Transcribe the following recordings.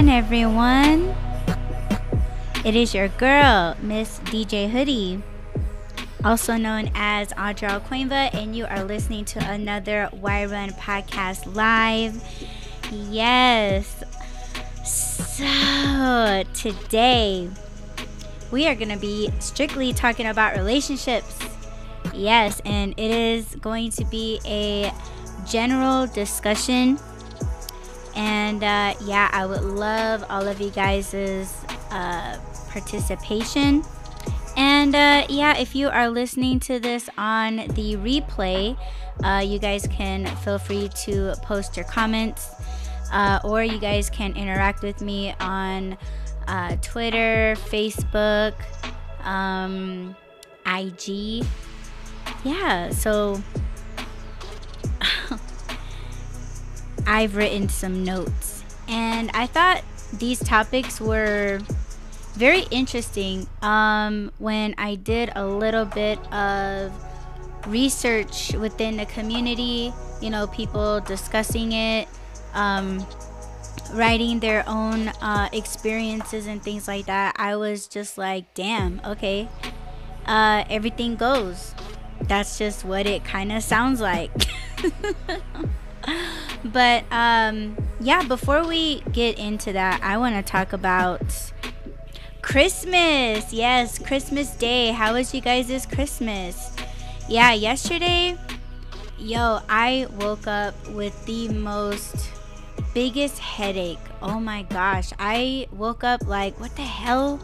on, everyone? It is your girl, Miss DJ Hoodie, also known as Audreyal Koinva, and you are listening to another Why Run podcast live. Yes. So, today we are going to be strictly talking about relationships. Yes, and it is going to be a general discussion and uh, yeah, I would love all of you guys' uh, participation. And uh, yeah, if you are listening to this on the replay, uh, you guys can feel free to post your comments uh, or you guys can interact with me on uh, Twitter, Facebook, um, IG. Yeah, so I've written some notes. And I thought these topics were very interesting um, when I did a little bit of research within the community, you know, people discussing it, um, writing their own uh, experiences and things like that. I was just like, damn, okay, uh, everything goes. That's just what it kind of sounds like. but um, yeah, before we get into that, I want to talk about Christmas. Yes, Christmas Day. How was you guys' Christmas? Yeah, yesterday, yo, I woke up with the most biggest headache. Oh my gosh. I woke up like, what the hell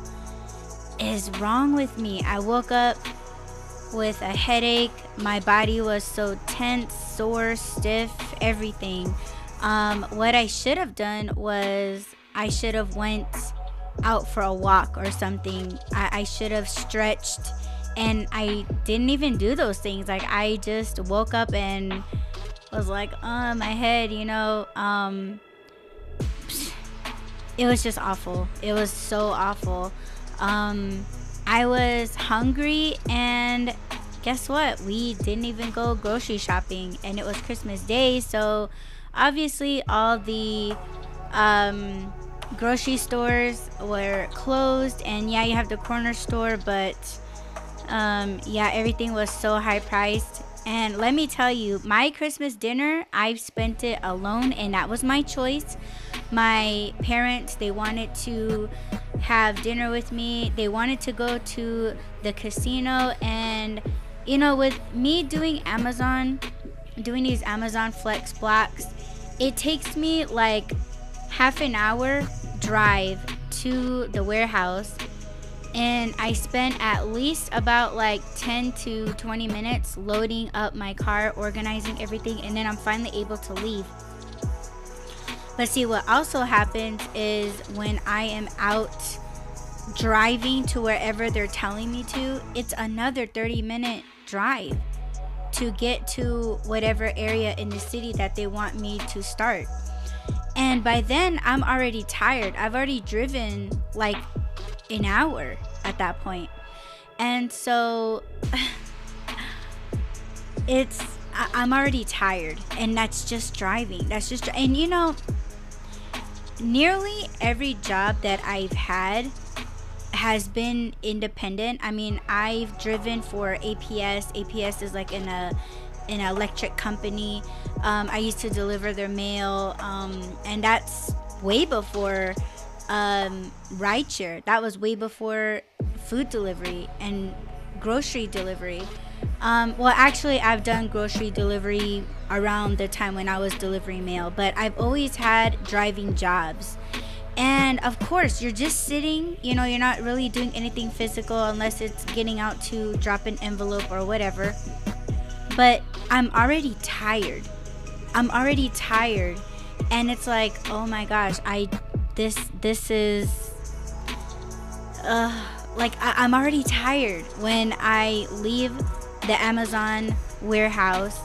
is wrong with me? I woke up with a headache. My body was so tense, sore, stiff, everything. Um, what I should have done was I should have went out for a walk or something. I, I should have stretched, and I didn't even do those things. Like I just woke up and was like, "Oh, my head," you know. Um, it was just awful. It was so awful. Um, I was hungry and guess what? We didn't even go grocery shopping and it was Christmas Day, so obviously all the um, grocery stores were closed and yeah, you have the corner store, but um, yeah, everything was so high priced. And let me tell you, my Christmas dinner, I've spent it alone and that was my choice my parents they wanted to have dinner with me they wanted to go to the casino and you know with me doing amazon doing these amazon flex blocks it takes me like half an hour drive to the warehouse and I spent at least about like 10 to 20 minutes loading up my car, organizing everything, and then I'm finally able to leave. But see, what also happens is when I am out driving to wherever they're telling me to, it's another 30 minute drive to get to whatever area in the city that they want me to start. And by then, I'm already tired. I've already driven like an hour at that point. And so it's, I'm already tired. And that's just driving. That's just, and you know, nearly every job that I've had has been independent. I mean, I've driven for APS. APS is like in a an electric company. Um, I used to deliver their mail, um, and that's way before um, rideshare. That was way before food delivery and grocery delivery. Um, well, actually, I've done grocery delivery around the time when I was delivering mail, but I've always had driving jobs. And of course, you're just sitting, you know, you're not really doing anything physical unless it's getting out to drop an envelope or whatever. But I'm already tired. I'm already tired. And it's like, oh my gosh, I, this, this is, uh, like, I, I'm already tired when I leave the Amazon warehouse,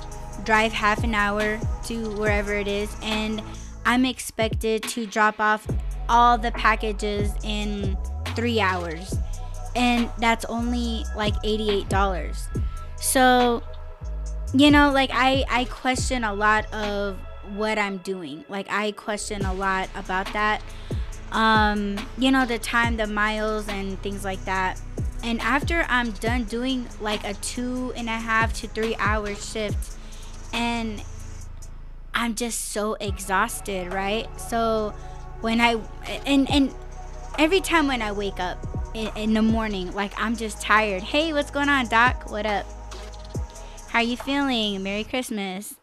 drive half an hour to wherever it is, and I'm expected to drop off all the packages in three hours. And that's only like $88. So, you know, like I, I question a lot of what I'm doing. Like I question a lot about that. Um, you know, the time, the miles, and things like that. And after I'm done doing like a two and a half to three hour shift, and I'm just so exhausted, right? So when I and and every time when I wake up in, in the morning, like I'm just tired. Hey, what's going on, Doc? What up? How are you feeling? Merry Christmas.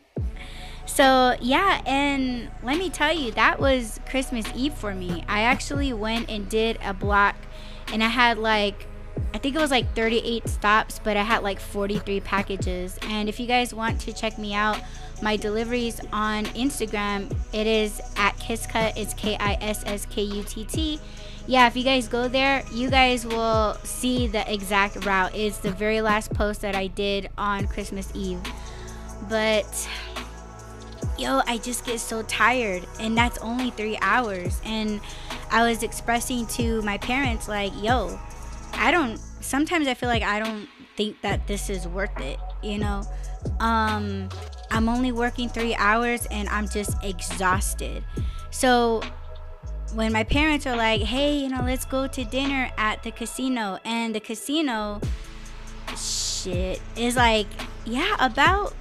so yeah, and let me tell you, that was Christmas Eve for me. I actually went and did a block, and I had like I think it was like 38 stops, but I had like 43 packages. And if you guys want to check me out, my deliveries on Instagram, it is at Kisskut. It's K I S S K U T T. Yeah, if you guys go there, you guys will see the exact route. It's the very last post that I did on Christmas Eve. But yo, I just get so tired, and that's only three hours. And I was expressing to my parents, like, yo, I don't sometimes I feel like I don't think that this is worth it, you know? Um I'm only working 3 hours and I'm just exhausted. So when my parents are like, "Hey, you know, let's go to dinner at the casino." And the casino shit is like, yeah, about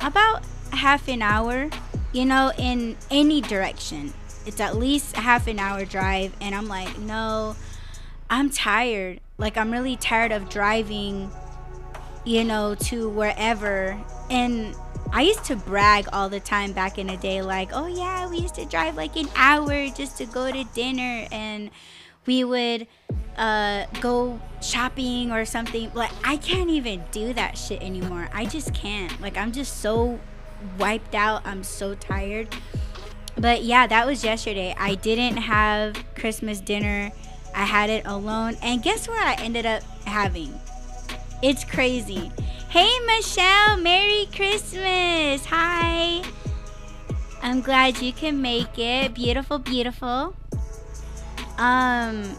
about half an hour, you know, in any direction. It's at least half an hour drive and I'm like, "No, I'm tired. Like I'm really tired of driving, you know, to wherever. And I used to brag all the time back in the day, like, oh yeah, we used to drive like an hour just to go to dinner, and we would uh, go shopping or something. Like I can't even do that shit anymore. I just can't. Like I'm just so wiped out. I'm so tired. But yeah, that was yesterday. I didn't have Christmas dinner I had it alone. And guess what I ended up having? It's crazy. Hey, Michelle, Merry Christmas. Hi. I'm glad you can make it. Beautiful, beautiful. Um,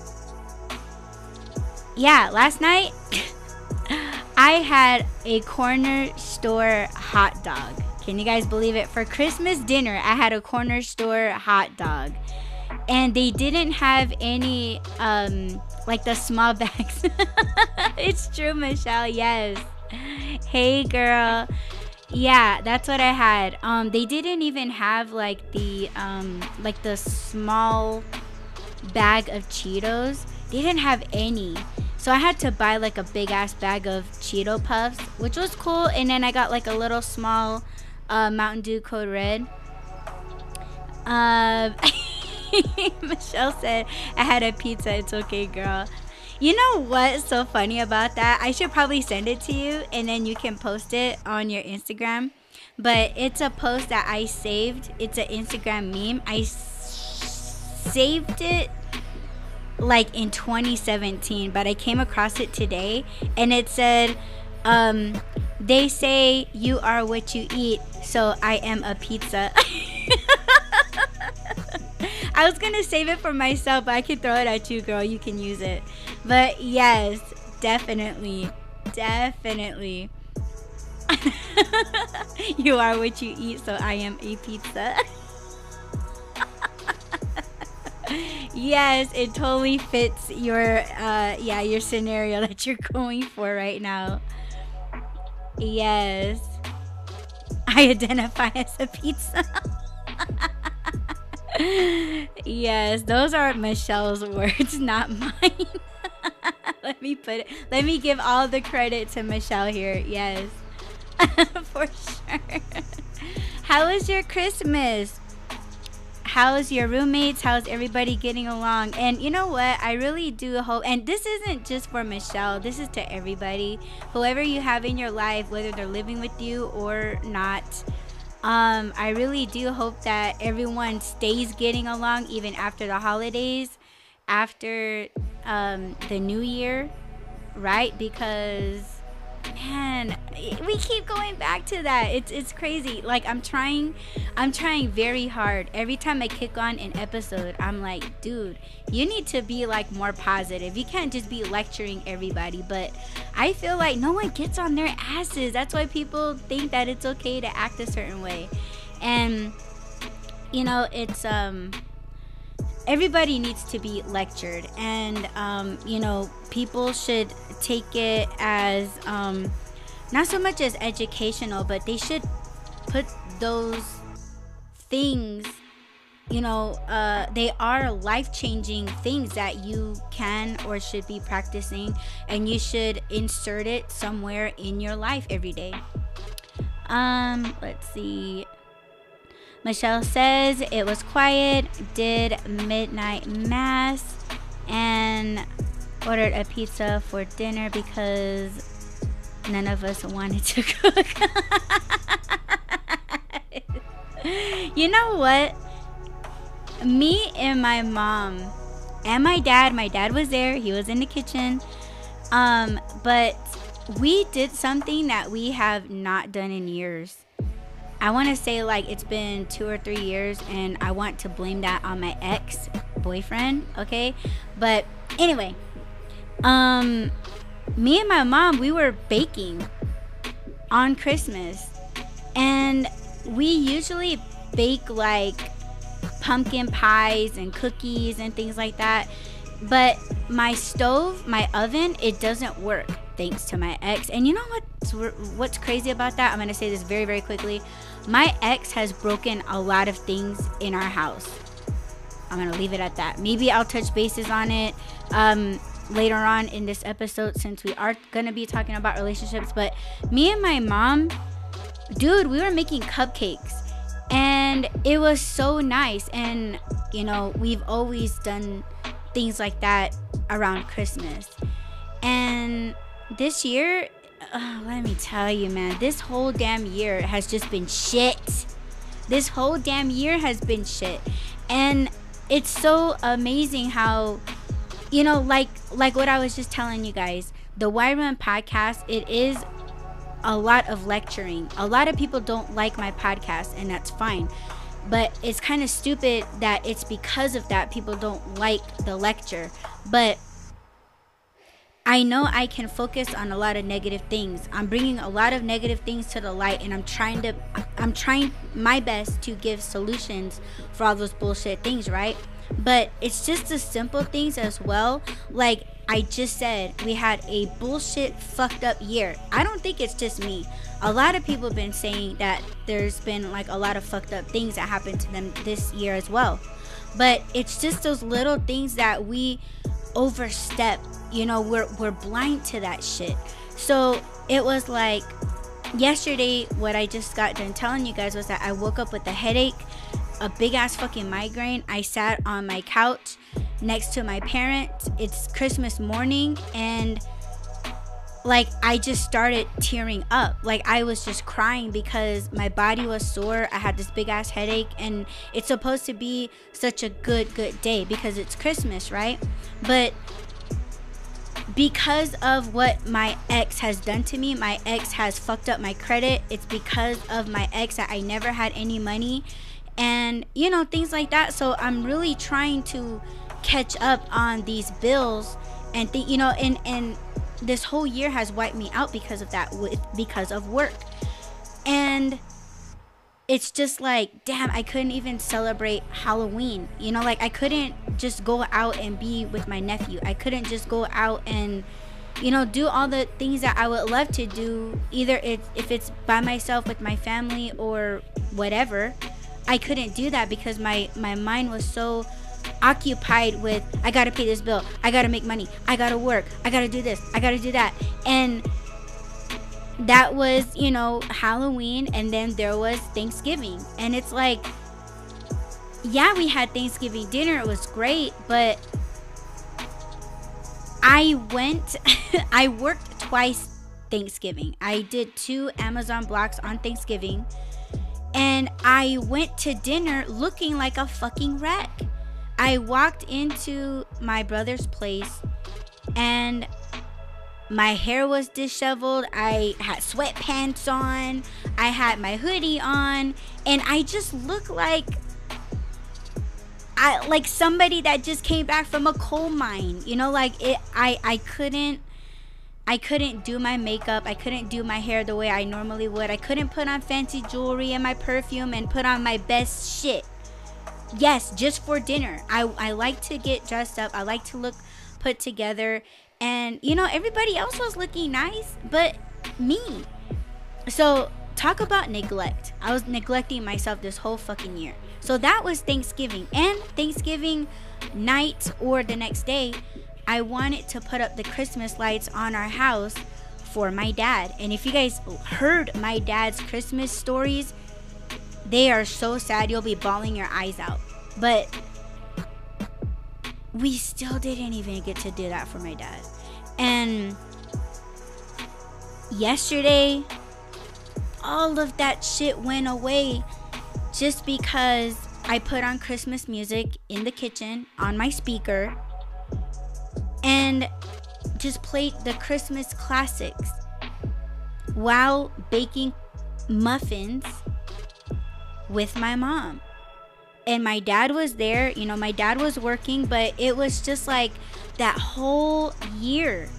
yeah, last night I had a corner store hot dog. Can you guys believe it? For Christmas dinner, I had a corner store hot dog. And they didn't have any um like the small bags. It's true michelle yes. Hey girl. Yeah that's what i had. Um they didn't even have like the um like the small bag of cheetos. They didn't have any. So i had to buy like a big ass bag of cheeto puffs which was cool. And then i got like a little small uh, mountain dew code red uh Michelle said, I had a pizza. It's okay, girl. You know what's so funny about that? I should probably send it to you and then you can post it on your Instagram. But it's a post that I saved. It's an Instagram meme. I saved it like in 2017, but I came across it today and it said, um, they say you are what you eat, so I am a pizza. I was gonna save it for myself, but I can throw it at you, girl. You can use it. But yes, definitely, definitely. you are what you eat, so I am a pizza. yes, it totally fits your uh yeah, your scenario that you're going for right now. Yes. I identify as a pizza yes, those are Michelle's words, not mine. let me put it. Let me give all the credit to Michelle here. Yes, for sure. How was your Christmas? How's your roommates? How's everybody getting along? And you know what? I really do hope, and this isn't just for Michelle, this is to everybody. Whoever you have in your life, whether they're living with you or not, um, I really do hope that everyone stays getting along even after the holidays, after um, the new year, right? Because man we keep going back to that. It's it's crazy. Like i'm trying i'm trying very hard. Every time i kick on an episode i'm like dude you need to be like more positive. You can't just be lecturing everybody. But i feel like no one gets on their asses. That's why people think that it's okay to act a certain way. And you know, it's um everybody needs to be lectured. And um, you know people should take it as um, not so much as educational but they should put those things you know uh, they are life-changing things that you can or should be practicing and you should insert it somewhere in your life every day. Um let's see Michelle says it was quiet, did midnight mass, and ordered a pizza for dinner because none of us wanted to cook. you know what? Me and my mom and my dad, my dad was there, he was in the kitchen. Um, but we did something that we have not done in years I want to say like it's been two or three years, and I want to blame that on my ex boyfriend. Okay, but anyway, um, me and my mom we were baking on Christmas, and we usually bake like pumpkin pies and cookies and things like that. But my stove, my oven, it doesn't work thanks to my ex. And you know what's what's crazy about that? I'm gonna say this very very quickly. My ex has broken a lot of things in our house. I'm gonna leave it at that. Maybe I'll touch bases on it um, later on in this episode since we are gonna be talking about relationships. But me and my mom, dude, we were making cupcakes and it was so nice. And you know, we've always done things like that around Christmas. And this year, uh, let me tell you, man, this whole damn year has just been shit. This whole damn year has been shit. And it's so amazing how you know like like what I was just telling you guys, the Why Run podcast, it is a lot of lecturing. A lot of people don't like my podcast and that's fine. But it's kind of stupid that it's because of that people don't like the lecture. But I know I can focus on a lot of negative things. I'm bringing a lot of negative things to the light and I'm trying to I'm trying my best to give solutions for all those bullshit things, right? But it's just the simple things as well. Like I just said, we had a bullshit fucked up year. I don't think it's just me. A lot of people have been saying that there's been like a lot of fucked up things that happened to them this year as well. But it's just those little things that we overstep you know we're we're blind to that shit so it was like yesterday what i just got done telling you guys was that i woke up with a headache a big ass fucking migraine i sat on my couch next to my parents it's christmas morning and like I just started tearing up. Like I was just crying because my body was sore. I had this big ass headache and it's supposed to be such a good good day because it's Christmas, right? But because of what my ex has done to me, my ex has fucked up my credit. It's because of my ex that I never had any money and you know things like that. So I'm really trying to catch up on these bills and you know and and this whole year has wiped me out because of that with because of work and it's just like damn i couldn't even celebrate halloween you know like i couldn't just go out and be with my nephew i couldn't just go out and you know do all the things that i would love to do either it, if it's by myself with my family or whatever i couldn't do that because my my mind was so occupied with I gotta pay this bill, I gotta make money, I gotta work, I gotta do this, I gotta do that. And that was, you know, Halloween and then there was Thanksgiving. And it's like yeah, we had Thanksgiving dinner, it was great, but I went I worked twice Thanksgiving. I did two Amazon blocks on Thanksgiving and I went to dinner looking like a fucking wreck. I walked into my brother's place and my hair was disheveled. I had sweatpants on. I had my hoodie on. And I just looked like I like somebody that just came back from a coal mine. You know, like it I I couldn't I couldn't do my makeup. I couldn't do my hair the way I normally would. I couldn't put on fancy jewelry and my perfume and put on my best shit. Yes, just for dinner. I, I like to get dressed up. I like to look put together. And, you know, everybody else was looking nice, but me. So, talk about neglect. I was neglecting myself this whole fucking year. So, that was Thanksgiving. And Thanksgiving night or the next day, I wanted to put up the Christmas lights on our house for my dad. And if you guys heard my dad's Christmas stories, they are so sad you'll be bawling your eyes out. But we still didn't even get to do that for my dad. And yesterday, all of that shit went away just because I put on Christmas music in the kitchen on my speaker and just played the Christmas classics while baking muffins with my mom. And my dad was there, you know, my dad was working, but it was just like that whole year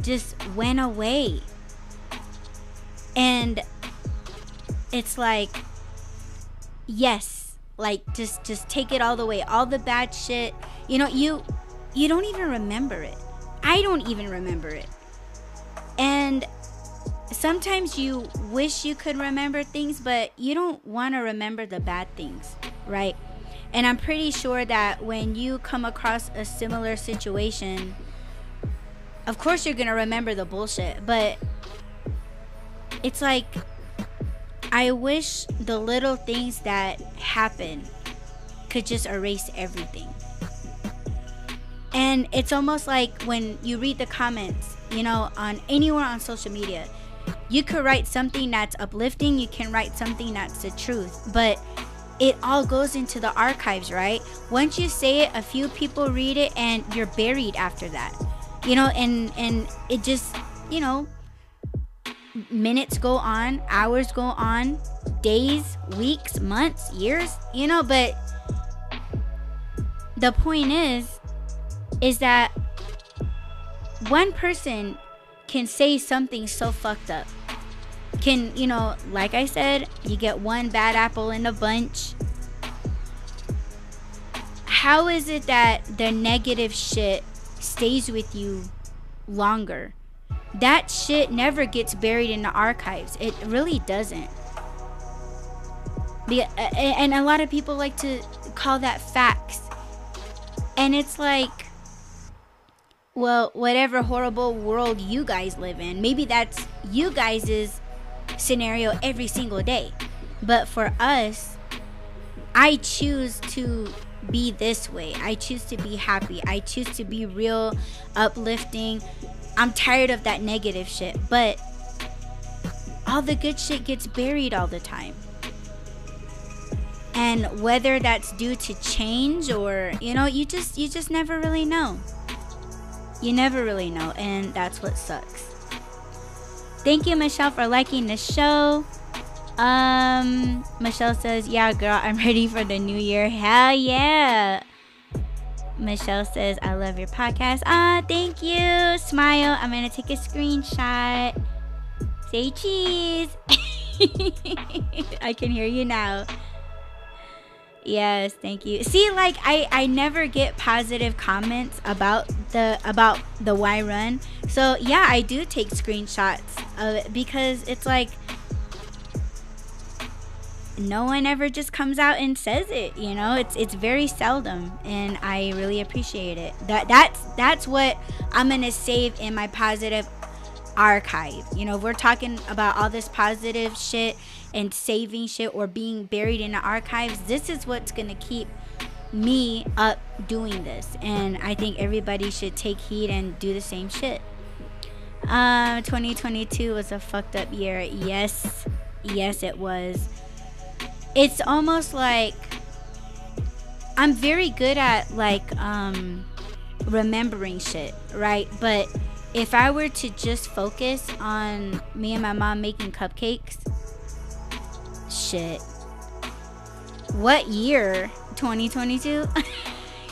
just went away. And it's like yes, like just just take it all the way, all the bad shit. You know, you you don't even remember it. I don't even remember it. And sometimes you wish you could remember things, but you don't want to remember the bad things, right? And I'm pretty sure that when you come across a similar situation, of course you're to remember the bullshit, but it's like I wish the little things that happen could just erase everything. And it's almost like when you read the comments, you know, on anywhere on social media, you could write something that's uplifting, you can write something that's the truth, but it all goes into the archives, right? Once you say it, a few people read it and you're buried after that. You know, and and it just, you know, minutes go on, hours go on, days, weeks, months, years, you know, but the point is is that one person can say something so fucked up. Can, you know, like I said, you get one bad apple in a bunch. How is it that the negative shit stays with you longer? That shit never gets buried in the archives. It really doesn't. And a lot of people like to call that facts. And it's like, well, whatever horrible world you guys live in, maybe that's you guys' scenario every single day. But for us, I choose to be this way. I choose to be happy. I choose to be real, uplifting. I'm tired of that negative shit. But all the good shit gets buried all the time. And whether that's due to change or, you know, you just you just never really know you never really know, and that's what sucks. Thank you, Michelle, for liking the show. Um, Michelle says, "Yeah, girl, I'm ready for the new year. Hell yeah!" Michelle says, "I love your podcast. Ah, thank you. Smile. I'm gonna take a screenshot. Say cheese. I can hear you now." Yes, thank you. See, like I I never get positive comments about the about the why run. So yeah, I do take screenshots of it because it's like no one ever just comes out and says it you know it's it's very seldom and i really appreciate it that that's that's what i'm gonna save in my positive archive you know we're talking about all this positive shit and saving shit or being buried in the archives, this is what's to keep me up doing this. And I think everybody should take heed and do the same shit. Uh, 2022 was a fucked up year. Yes, yes, it was. It's almost like I'm very good at like um, remembering shit, right? But if I were to just focus on me and my mom making cupcakes, shit. What year? 2022?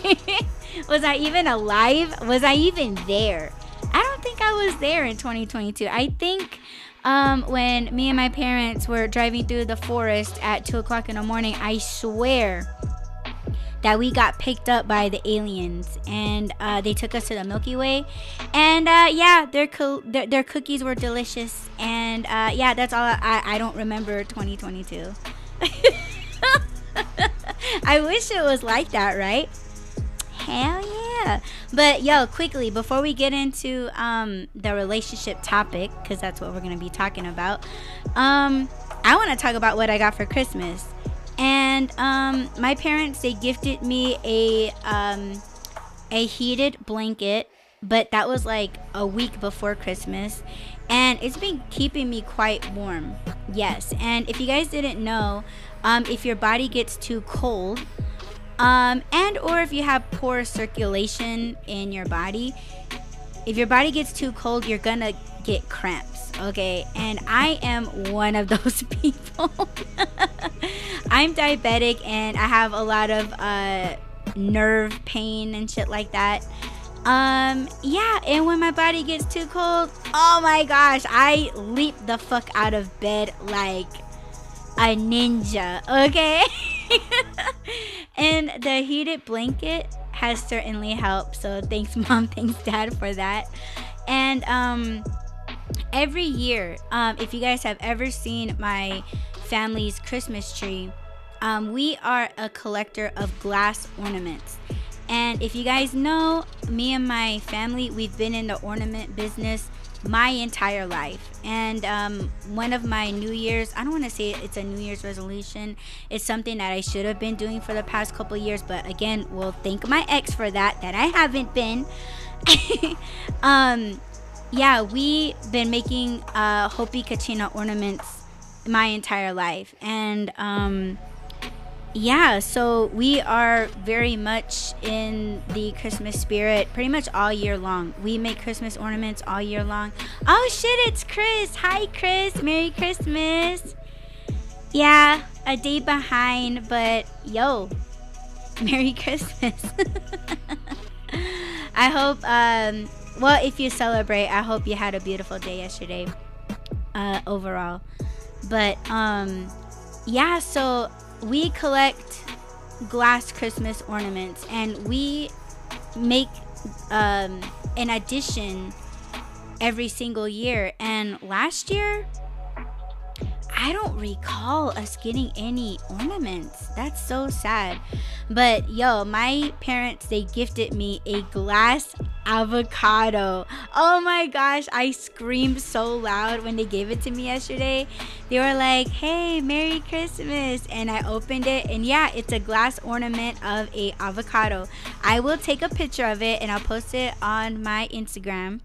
Was I even alive? Was I even there? I don't think I was there in 2022. I think um, when me and my parents were driving through the forest at two o'clock in the morning, I swear that we got picked up by the aliens and uh, they took us to the Milky Way. And uh, yeah, their, co- their, their cookies were delicious. And uh, yeah, that's all. I, I don't remember 2022. I wish it was like that, right? Hell yeah. But yo, quickly, before we get into um, the relationship topic, because that's what we're going to be talking about, um, I want to talk about what I got for Christmas. And um, my parents, they gifted me a, um, a heated blanket, but that was like a week before Christmas. And it's been keeping me quite warm. Yes. And if you guys didn't know, um, if your body gets too cold, um, and or if you have poor circulation in your body if your body gets too cold you're gonna get cramps okay? And i am one of those people. I'm diabetic and i have a lot of uh, nerve pain and shit like that. Um yeah and when my body gets too cold oh my gosh i leap the fuck out of bed like a ninja, okay? and the heated blanket has certainly helped. So thanks, mom. Thanks, dad, for that. And um, every year, um, if you guys have ever seen my family's Christmas tree, um, we are a collector of glass ornaments. And if you guys know, me and my family, we've been in the ornament business my entire life. And um, one of my New Year's, I don't want to say it's a New Year's resolution. It's something that I should have been doing for the past couple years. But again, we'll thank my ex for that, that I haven't been. um, yeah, we've been making uh, Hopi Kachina ornaments my entire life. And um, yeah, so we are very much in the Christmas spirit pretty much all year long. We make Christmas ornaments all year long. Oh shit, it's Chris. Hi, Chris. Merry Christmas. Yeah, a day behind, but yo, Merry Christmas. I hope, um, well, if you celebrate, I hope you had a beautiful day yesterday uh, overall. But, um, yeah, so we collect glass Christmas ornaments and we make um, an addition every single year. And last year, I don't recall us getting any ornaments. That's so sad. But yo, my parents, they gifted me a glass avocado. Oh my gosh, I screamed so loud when they gave it to me yesterday. They were like, hey, Merry Christmas. And I opened it, and yeah, it's a glass ornament of a avocado. I will take a picture of it and I'll post it on my Instagram.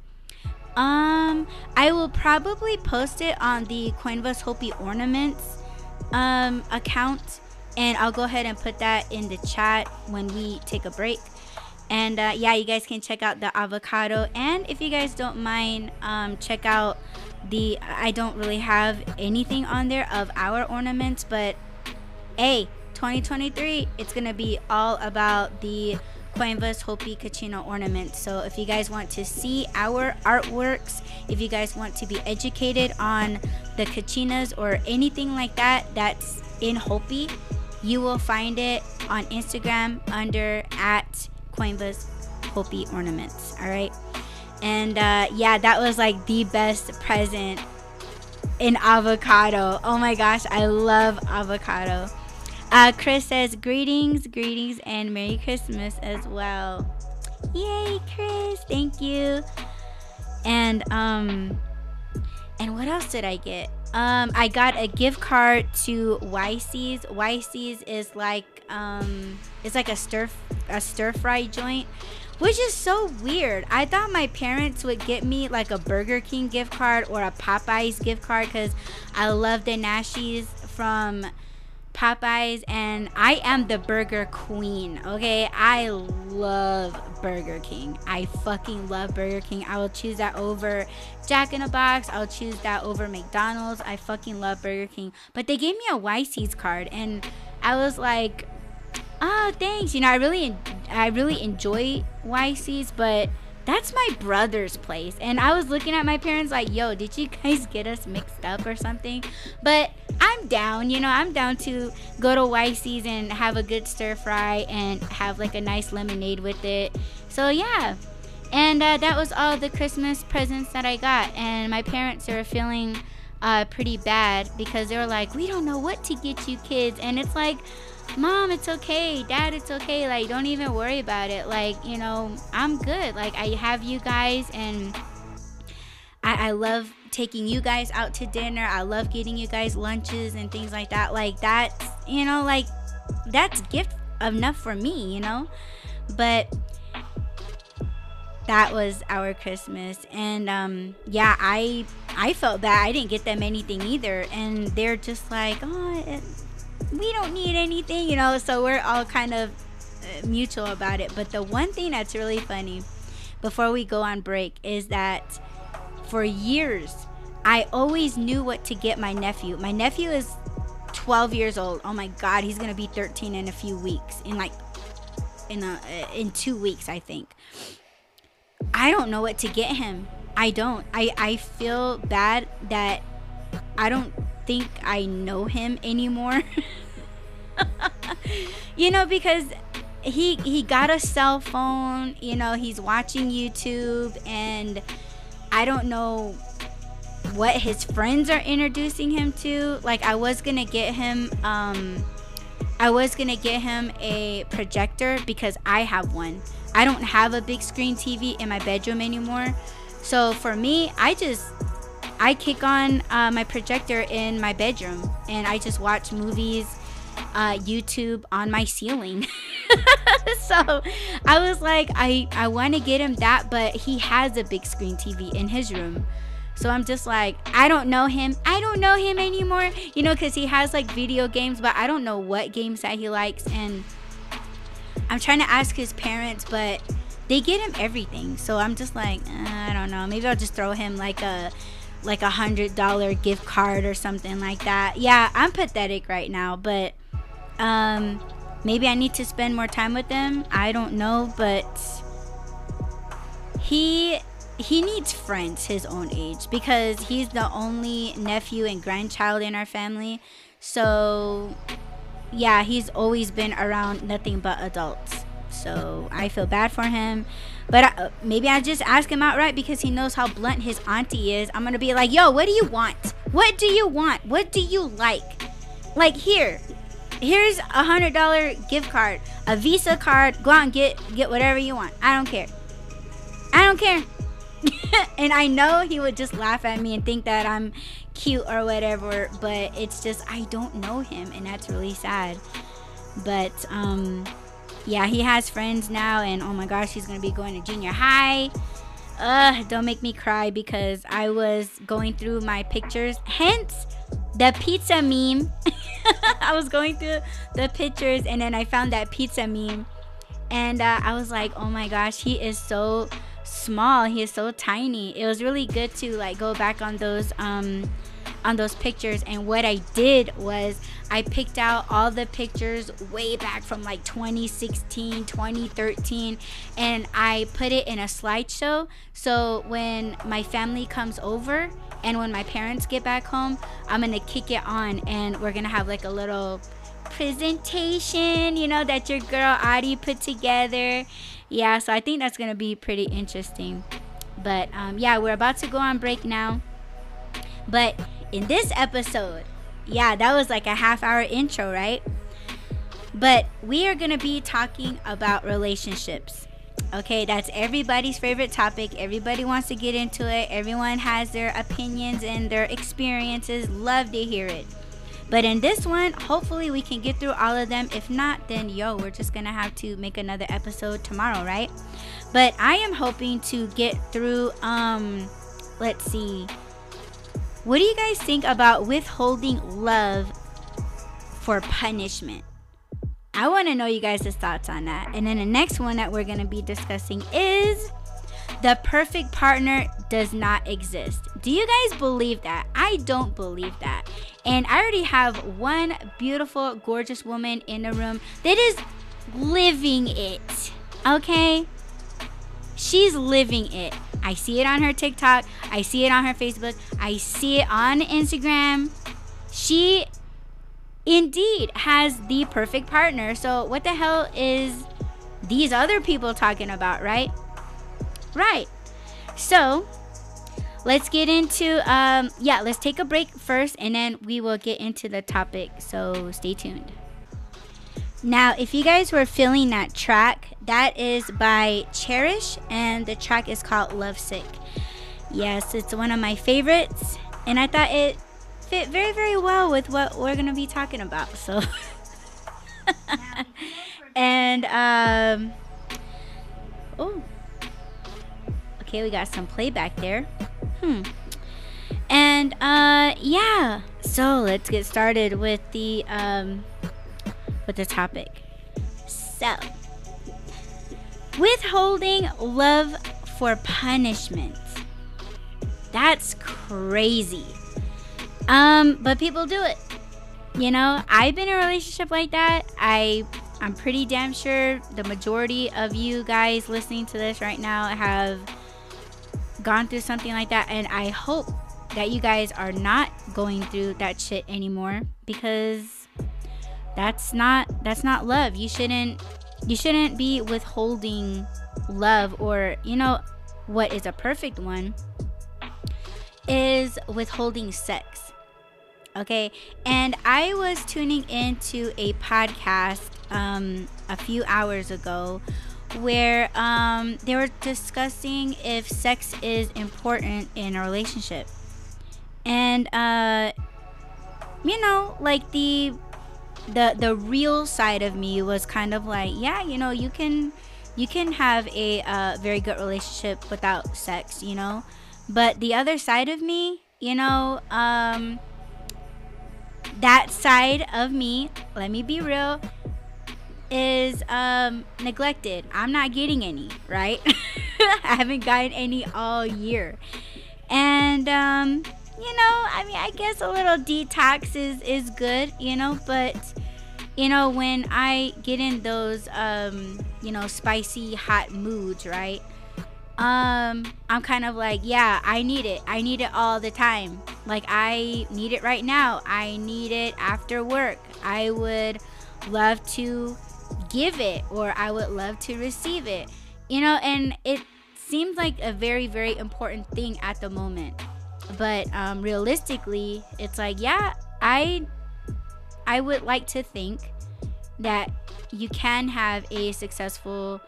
Um, I will probably post it on the Koinva's Hopi Ornaments um account, and I'll go ahead and put that in the chat when we take a break. And uh, yeah, you guys can check out the avocado, and if you guys don't mind, um, check out the. I don't really have anything on there of our ornaments, but hey, 2023, it's gonna be all about the Koinva's Hopi Kachina ornaments. So if you guys want to see our artworks, if you guys want to be educated on the Kachinas or anything like that that's in Hopi, you will find it on Instagram under at Koinva's Hopi ornaments. All right. And uh, yeah, that was like the best present in avocado. Oh my gosh, I love avocado. Uh, Chris says, Greetings, greetings, and Merry Christmas as well. Yay, Chris. Thank you. And, um, and what else did I get? Um, I got a gift card to YC's. YC's is like, um, it's like a stir, a stir fry joint which is so weird. I thought my parents would get me like a Burger King gift card or a Popeyes gift card because I love the Nashies from Popeyes, and I am the burger queen. Okay, I love Burger King. I fucking love Burger King. I will choose that over Jack in a Box. I'll choose that over McDonald's. I fucking love Burger King. But they gave me a YC's card, and I was like, oh, thanks. You know, I really, I really enjoy YC's, but that's my brother's place. And I was looking at my parents like, yo, did you guys get us mixed up or something? But I'm down, you know, I'm down to go to YC's and have a good stir fry and have like a nice lemonade with it. So yeah. And uh, that was all the Christmas presents that I got. And my parents are feeling uh, pretty bad because they were like, we don't know what to get you kids. And it's like, mom it's okay. Dad it's okay. Like don't even worry about it. Like you know i'm good. Like i have you guys and i, I love taking you guys out to dinner. I love getting you guys lunches and things like that. Like that's you know like that's gift enough for me you know? But that was our christmas. And um yeah i i felt bad. I didn't get them anything either. And they're just like oh it, we don't need anything, you know. So we're all kind of uh, mutual about it. But the one thing that's really funny before we go on break is that for years I always knew what to get my nephew. My nephew is 12 years old. Oh my god, he's going to be 13 in a few weeks. In like in a uh, in 2 weeks, I think. I don't know what to get him. I don't. I I feel bad that I don't think I know him anymore. you know, because he he got a cell phone, you know, he's watching YouTube and I don't know what his friends are introducing him to. Like I was going to get him um I was going to get him a projector because I have one. I don't have a big screen TV in my bedroom anymore. So for me, I just I kick on uh, my projector in my bedroom and I just watch movies uh, YouTube on my ceiling. so I was like, I, I want to get him that, but he has a big screen TV in his room. So I'm just like, I don't know him. I don't know him anymore, you know, because he has like video games, but I don't know what games that he likes. And I'm trying to ask his parents, but they get him everything. So I'm just like, uh, I don't know. Maybe I'll just throw him like a like a hundred dollar gift card or something like that. Yeah, I'm pathetic right now, but um, maybe I need to spend more time with them. I don't know, but he he needs friends his own age because he's the only nephew and grandchild in our family. So yeah, he's always been around nothing but adults. So I feel bad for him. But I, uh, maybe I just ask him outright because he knows how blunt his auntie is. I'm gonna be like, yo, what do you want? What do you want? What do you like? Like here, here's a hundred dollar gift card, a Visa card. Go out and get get whatever you want. I don't care. I don't care. and I know he would just laugh at me and think that I'm cute or whatever, but it's just I don't know him and that's really sad. But um yeah, he has friends now and oh my gosh, he's to be going to junior high. Ugh, don't make me cry because I was going through my pictures. Hence the pizza meme. I was going through the pictures and then I found that pizza meme. And uh, I was like, oh my gosh, he is so small. He is so tiny. It was really good to like go back on those um on those pictures and what I did was I picked out all the pictures way back from like 2016, 2013 and I put it in a slideshow so when my family comes over and when my parents get back home, I'm gonna kick it on and we're gonna have like a little presentation, you know, that your girl Adi put together. Yeah, so I think that's gonna be pretty interesting. But um, yeah, we're about to go on break now. But in this episode, yeah, that was like a half hour intro, right? But we are gonna be talking about relationships. Okay, that's everybody's favorite topic. Everybody wants to get into it. Everyone has their opinions and their experiences. Love to hear it. But in this one, hopefully we can get through all of them. If not, then yo, we're just gonna have to make another episode tomorrow, right? But I am hoping to get through um let's see. What do you guys think about withholding love for punishment? I want to know you guys' thoughts on that. And then the next one that we're going to be discussing is the perfect partner does not exist. Do you guys believe that? I don't believe that. And I already have one beautiful, gorgeous woman in the room that is living it. Okay? she's living it. I see it on her TikTok. I see it on her Facebook. I see it on Instagram. She indeed has the perfect partner. So, what the hell is these other people talking about, right? Right. So, let's get into um yeah, let's take a break first and then we will get into the topic. So, stay tuned. Now, if you guys were feeling that track, that is by Cherish and the track is called Lovesick. Yes, it's one of my favorites and I thought it fit very, very well with what we're going to be talking about. So, and, um, oh, okay, we got some playback there. Hmm. And, uh, yeah, so let's get started with the, um, with the topic. So, withholding love for punishment. That's crazy. Um, but people do it. You know, I've been in a relationship like that. I I'm pretty damn sure the majority of you guys listening to this right now have gone through something like that and I hope that you guys are not going through that shit anymore because that's not that's not love. You shouldn't you shouldn't be withholding love or you know what is a perfect one is withholding sex okay? And i was tuning into a podcast um, a few hours ago where um, they were discussing if sex is important in a relationship. And uh, you know like the the the real side of me was kind of like yeah you know you can you can have a uh, very good relationship without sex you know? But the other side of me you know um that side of me let me be real is um neglected. I'm not getting any right? I haven't gotten any all year. And um you know, I mean, I guess a little detox is is good, you know, but you know, when I get in those um, you know, spicy hot moods, right? Um, I'm kind of like, yeah, I need it. I need it all the time. Like I need it right now. I need it after work. I would love to give it or I would love to receive it. You know, and it seems like a very very important thing at the moment but um, realistically it's like yeah i i would like to think that you can have a successful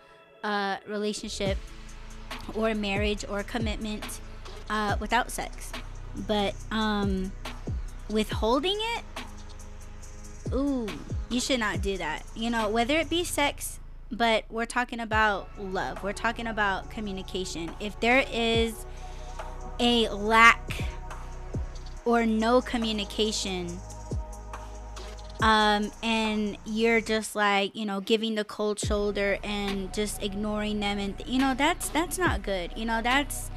uh, relationship or marriage or commitment uh, without sex. But um, withholding it? Ooh you should not do that. You know whether it be sex but we're talking about love. We're talking about communication. If there is a lack or no communication. Um, and you're just like you know giving the cold shoulder and just ignoring them. And you know that's that's not good. You know that's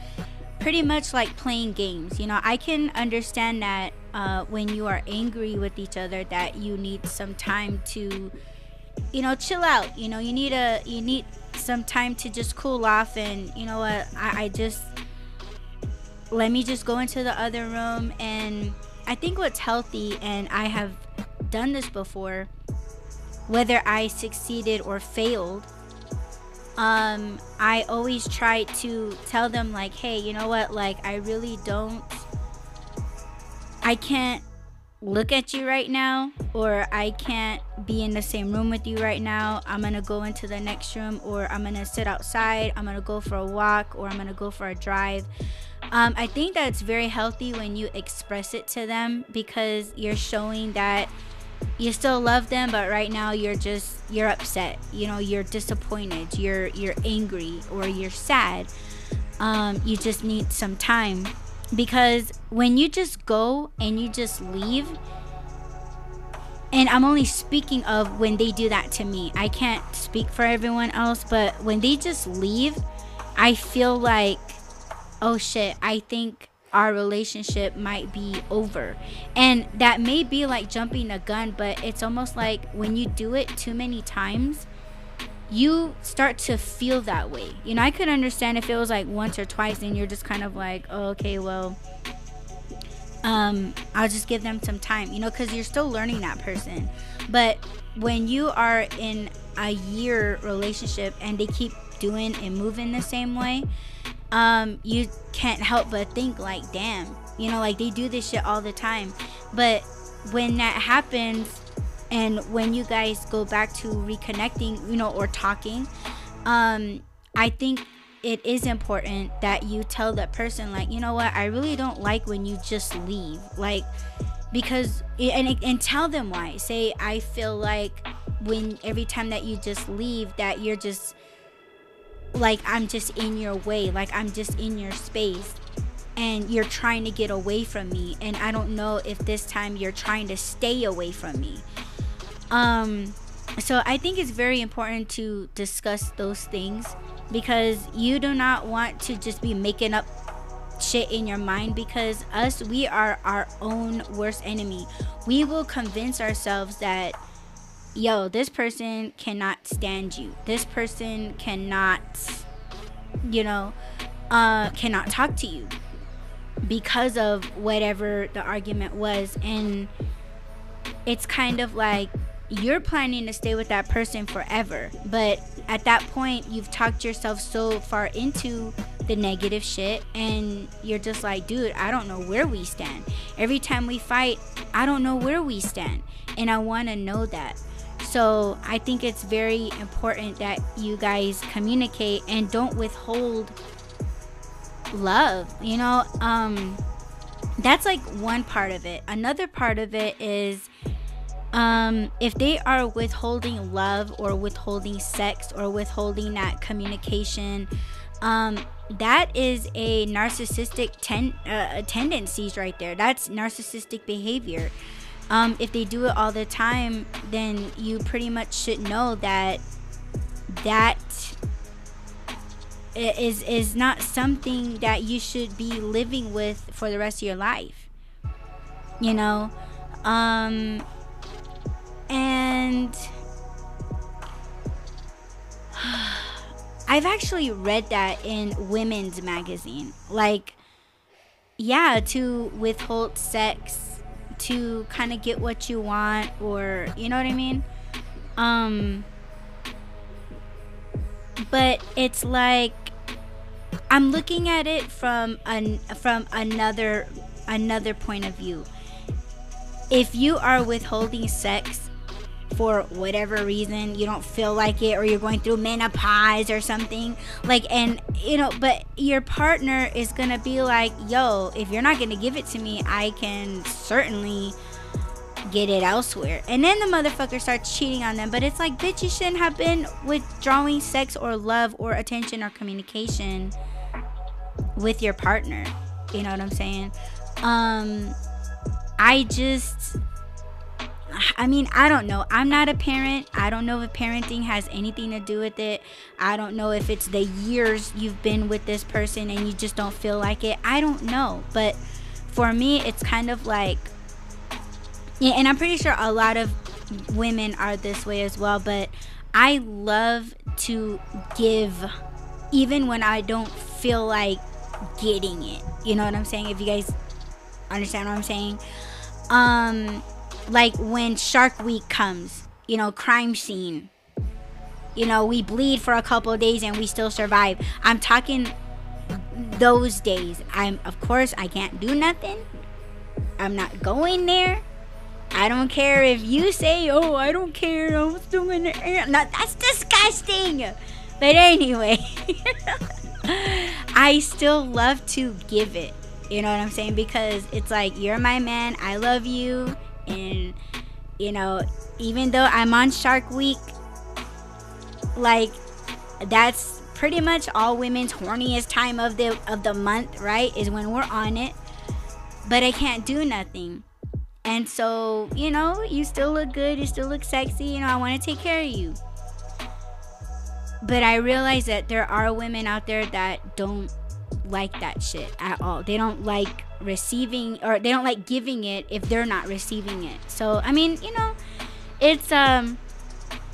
pretty much like playing games. You know i can understand that uh, when you are angry with each other that you need some time to you know chill out. You know you need a you need some time to just cool off and you know what I, I just let me just go into the other room and I think what's healthy and I have done this before whether I succeeded or failed um I always try to tell them like hey you know what like I really don't I can't look at you right now or I can't be in the same room with you right now. I'm going to go into the next room or I'm going to sit outside. I'm going to go for a walk or I'm going to go for a drive. Um, I think that's very healthy when you express it to them because you're showing that you still love them, but right now you're just you're upset. You know, you're disappointed. You're you're angry or you're sad. Um, you just need some time because when you just go and you just leave and I'm only speaking of when they do that to me. I can't speak for everyone else, but when they just leave, I feel like oh shit, I think our relationship might be over. And that may be like jumping a gun, but it's almost like when you do it too many times, you start to feel that way. You know, I could understand if it was like once or twice and you're just kind of like, oh, okay, well, um, I'll just give them some time, you know, because you're still learning that person. But when you are in a year relationship and they keep doing and moving the same way, um, you can't help but think like, damn, you know, like they do this shit all the time. But when that happens, and when you guys go back to reconnecting, you know, or talking, um, I think it is important that you tell that person, like, you know what, I really don't like when you just leave, like, because and and tell them why. Say, I feel like when every time that you just leave, that you're just like I'm just in your way, like I'm just in your space and you're trying to get away from me and I don't know if this time you're trying to stay away from me. Um so I think it's very important to discuss those things because you do not want to just be making up shit in your mind because us we are our own worst enemy. We will convince ourselves that yo, this person cannot stand you. This person cannot you know, uh cannot talk to you because of whatever the argument was. And it's kind of like you're planning to stay with that person forever but at that point you've talked yourself so far into the negative shit and you're just like dude i don't know where we stand. Every time we fight i don't know where we stand. And i want to know that so i think it's very important that you guys communicate and don't withhold love you know? Um that's like one part of it. Another part of it is um if they are withholding love or withholding sex or withholding that communication um that is a narcissistic ten- uh, tendencies right there. That's narcissistic behavior um if they do it all the time then you pretty much should know that that is is not something that you should be living with for the rest of your life you know? Um and I've actually read that in women's magazine. Like yeah to withhold sex to kind of get what you want or you know what I mean um but it's like I'm looking at it from an from another another point of view. If you are withholding sex for whatever reason, you don't feel like it or you're going through menopause or something, like and you know, but your partner is going to be like, "Yo, if you're not going to give it to me, I can certainly get it elsewhere. And then the motherfucker starts cheating on them. But it's like, bitch, you shouldn't have been withdrawing sex or love or attention or communication with your partner. You know what I'm saying? Um, I just, I mean, I don't know. I'm not a parent. I don't know if parenting has anything to do with it. I don't know if it's the years you've been with this person and you just don't feel like it. I don't know. But for me, it's kind of like, and I'm pretty sure a lot of women are this way as well. But I love to give even when I don't feel like getting it. You know what I'm saying? If you guys understand what I'm saying. Um like when Shark Week comes, you know, crime scene. You know, we bleed for a couple days and we still survive. I'm talking those days. I'm of course I can't do nothing. I'm not going there. I don't care if you say, "Oh, I don't care. I'm still gonna." No, that's disgusting. But anyway, I still love to give it. You know what I'm saying? Because it's like, you're my man, I love you. And, you know, even though I'm on Shark Week, like, that's pretty much all women's horniest time of the of the month, right? Is when we're on it. But I can't do nothing. And so, you know, you still look good, you still look sexy, you know, I want to take care of you but I realize that there are women out there that don't like that shit at all. They don't like receiving or they don't like giving it if they're not receiving it. So, I mean, you know, it's um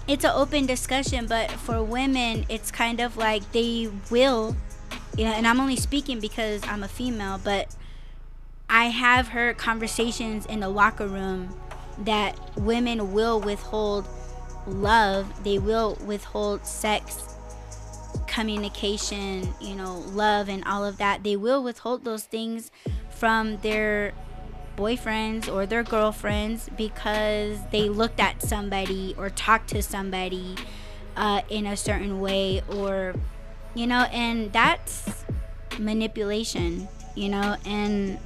it's an open discussion, but for women, it's kind of like they will, you know, and I'm only speaking because I'm a female, but I have heard conversations in the locker room that women will withhold love, they will withhold sex, communication, you know, love, and all of that. They will withhold those things from their boyfriends or their girlfriends because they looked at somebody or talked to somebody uh, in a certain way or you know and that's manipulation you know and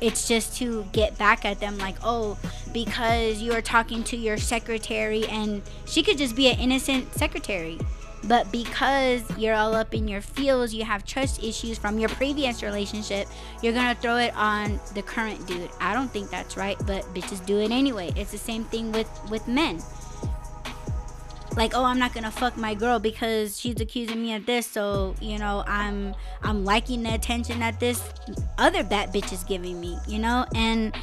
it's just to get back at them like oh because you're talking to your secretary and she could just be an innocent secretary but because you're all up in your feels you have trust issues from your previous relationship you're gonna throw it on the current dude. I don't think that's right but bitches do it anyway. It's the same thing with with men. Like oh i'm not gonna fuck my girl because she's accusing me of this so you know i'm i'm liking the attention that this other bad bitch is giving me you know? And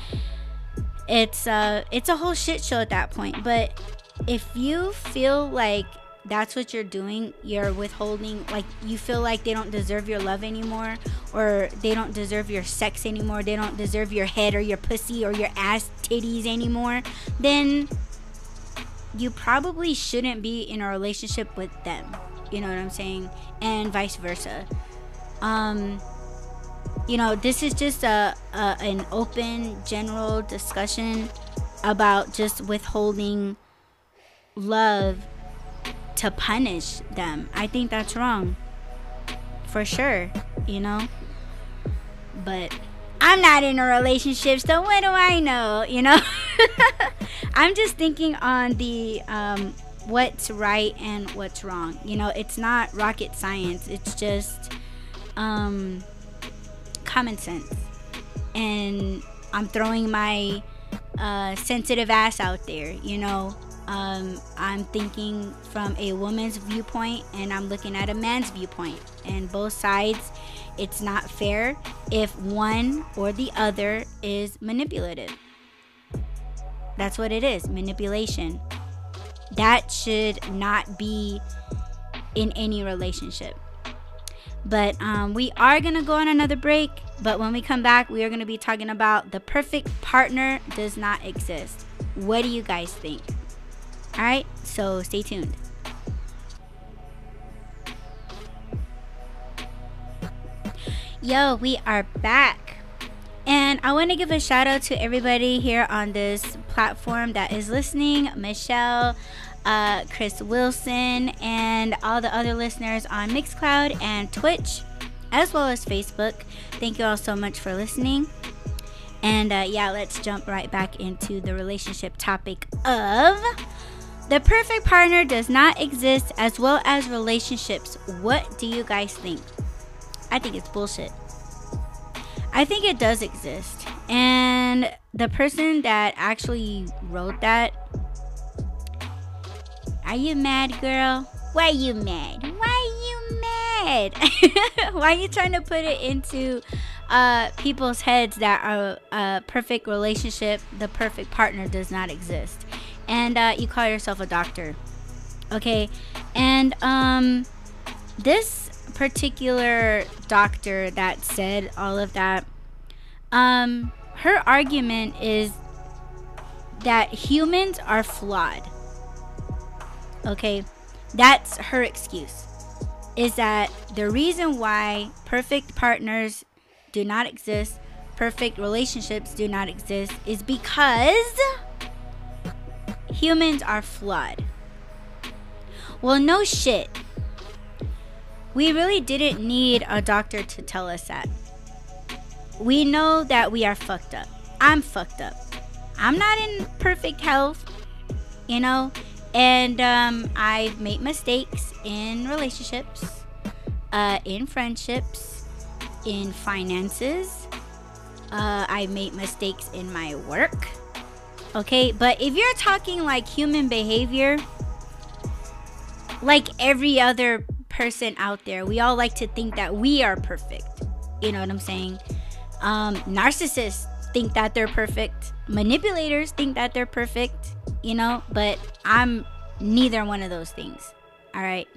it's uh it's a whole shit show at that point. But if you feel like that's what you're doing you're withholding like you feel like they don't deserve your love anymore or they don't deserve your sex anymore they don't deserve your head or your pussy or your ass titties anymore then you probably shouldn't be in a relationship with them. You know what i'm saying? And vice versa. Um you know this is just a, a an open general discussion about just withholding love to punish them. I think that's wrong. For sure, you know? But I'm not in a relationship, so what do I know, you know? I'm just thinking on the um, what's right and what's wrong. You know, it's not rocket science, it's just um, common sense. And I'm throwing my uh, sensitive ass out there, you know? Um, I'm thinking from a woman's viewpoint and I'm looking at a man's viewpoint. And both sides, it's not fair if one or the other is manipulative. That's what it is manipulation. That should not be in any relationship. But um, we are going to go on another break. But when we come back, we are going to be talking about the perfect partner does not exist. What do you guys think? Alright, so stay tuned. Yo, we are back. And I want to give a shout out to everybody here on this platform that is listening Michelle, uh, Chris Wilson, and all the other listeners on Mixcloud and Twitch, as well as Facebook. Thank you all so much for listening. And uh, yeah, let's jump right back into the relationship topic of the perfect partner does not exist as well as relationships. What do you guys think? I think it's bullshit. I think it does exist. And the person that actually wrote that, are you mad, girl? Why are you mad? Why are you mad? Why are you trying to put it into uh, people's heads that a, a perfect relationship, the perfect partner does not exist? And uh, you call yourself a doctor. Okay, and um, this particular doctor that said all of that, um, her argument is that humans are flawed. Okay, that's her excuse. Is that the reason why perfect partners do not exist, perfect relationships do not exist, is because humans are flawed. Well, no shit. We really didn't need a doctor to tell us that. We know that we are fucked up. I'm fucked up. I'm not in perfect health, you know, and um, I've made mistakes in relationships, uh, in friendships, in finances. Uh, I made mistakes in my work. Okay, but if you're talking like human behavior, like every other person out there, we all like to think that we are perfect. You know what I'm saying? Um, narcissists think that they're perfect. Manipulators think that they're perfect, you know, but I'm neither one of those things. All right.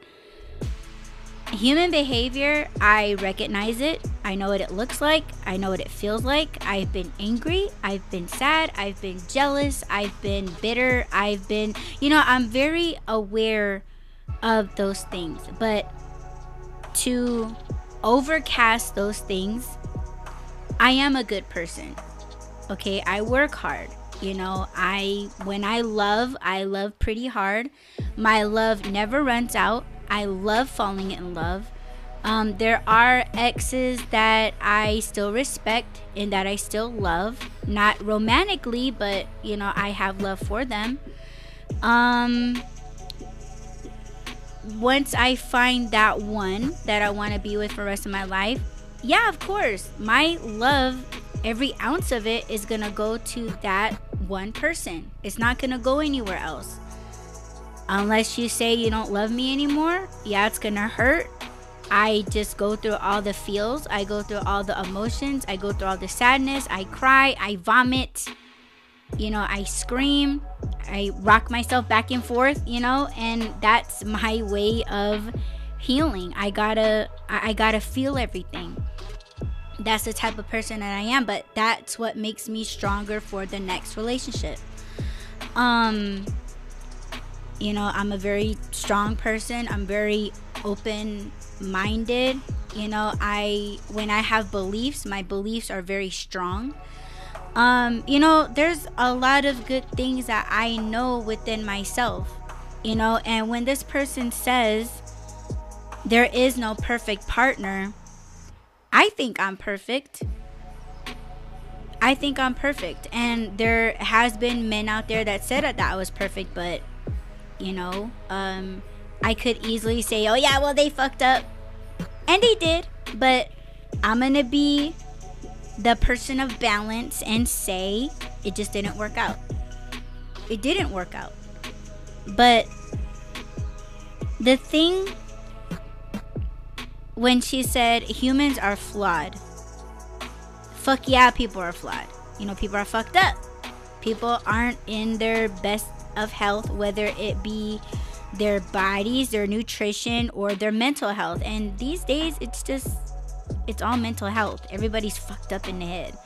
Human behavior, I recognize it. I know what it looks like. I know what it feels like. I've been angry. I've been sad. I've been jealous. I've been bitter. I've been, you know, I'm very aware of those things. But to overcast those things, I am a good person. Okay, I work hard. You know, I when I love, I love pretty hard. My love never runs out. I love falling in love. Um, there are exes that I still respect and that I still love, not romantically, but you know, I have love for them. Um, once I find that one that I want to be with for the rest of my life, yeah, of course, my love, every ounce of it is gonna go to that one person. It's not gonna go anywhere else. Unless you say you don't love me anymore, yeah, it's gonna hurt. I just go through all the feels, I go through all the emotions, I go through all the sadness, I cry, I vomit, you know, I scream, I rock myself back and forth, you know, and that's my way of healing. I gotta, I gotta feel everything. That's the type of person that I am, but that's what makes me stronger for the next relationship. Um, you know, I'm a very strong person. I'm very open minded. You know, I when I have beliefs, my beliefs are very strong. Um, you know, there's a lot of good things that I know within myself. You know, and when this person says there is no perfect partner, I think I'm perfect. I think I'm perfect. And there has been men out there that said that I was perfect, but you know um i could easily say oh yeah well they fucked up. And they did but i'm gonna be the person of balance and say it just didn't work out. It didn't work out. But the thing when she said humans are flawed. Fuck yeah people are flawed. You know people are fucked up. People aren't in their best of health, whether it be their bodies, their nutrition, or their mental health. And these days, it's just, it's all mental health. Everybody's fucked up in the head.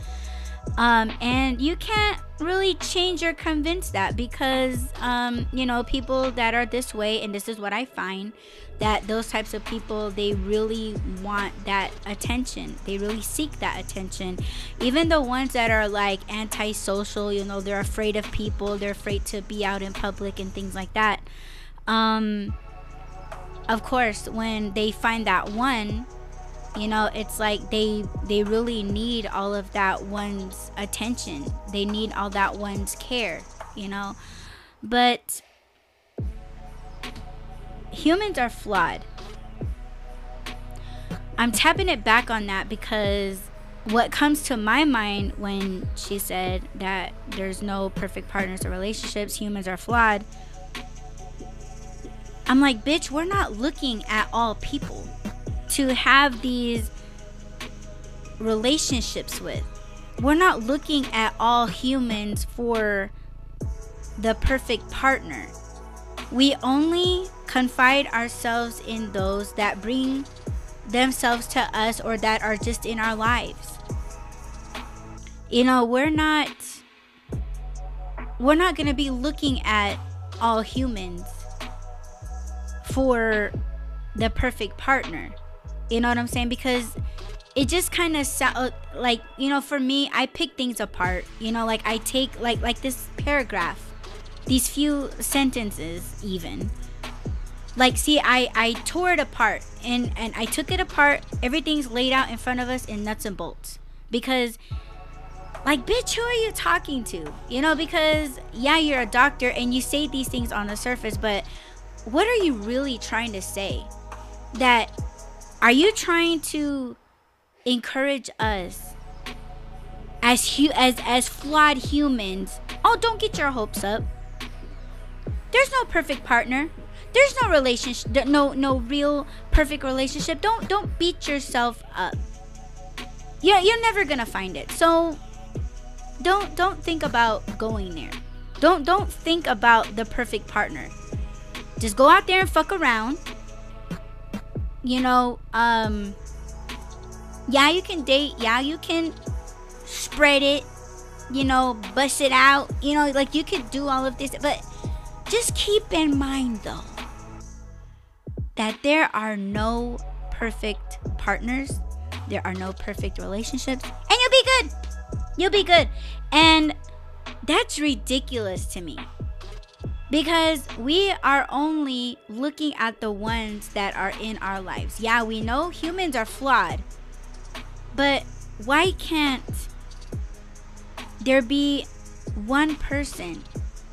Um, and you can't really change or convince that because, um, you know, people that are this way, and this is what I find, that those types of people they really want that attention. They really seek that attention. Even the ones that are like antisocial you know they're afraid of people they're afraid to be out in public and things like that. Um of course when they find that one you know it's like they they really need all of that one's attention they need all that one's care you know but humans are flawed. I'm tapping it back on that because what comes to my mind when she said that there's no perfect partners or relationships, humans are flawed. I'm like, bitch, we're not looking at all people to have these relationships with. We're not looking at all humans for the perfect partner. We only confide ourselves in those that bring themselves to us or that are just in our lives. You know, we're not we're not going to be looking at all humans for the perfect partner. You know what I'm saying? Because it just kind of sound uh, like you know for me i pick things apart. You know like i take like like this paragraph these few sentences even. Like see i i tore it apart and and i took it apart. Everything's laid out in front of us in nuts and bolts. Because like bitch who are you talking to? You know because yeah you're a doctor and you say these things on the surface but what are you really trying to say? That are you trying to encourage us as hu- as as flawed humans? Oh don't get your hopes up. There's no perfect partner. There's no relationship no no real perfect relationship. Don't don't beat yourself up. Yeah you're never gonna find it. So don't don't think about going there. Don't don't think about the perfect partner. Just go out there and fuck around. You know, um yeah, you can date. Yeah, you can spread it, you know, bust it out. You know, like you could do all of this, but just keep in mind though that there are no perfect partners, there are no perfect relationships, and you'll be good. You'll be good. And that's ridiculous to me. Because we are only looking at the ones that are in our lives. Yeah, we know humans are flawed. But why can't there be one person,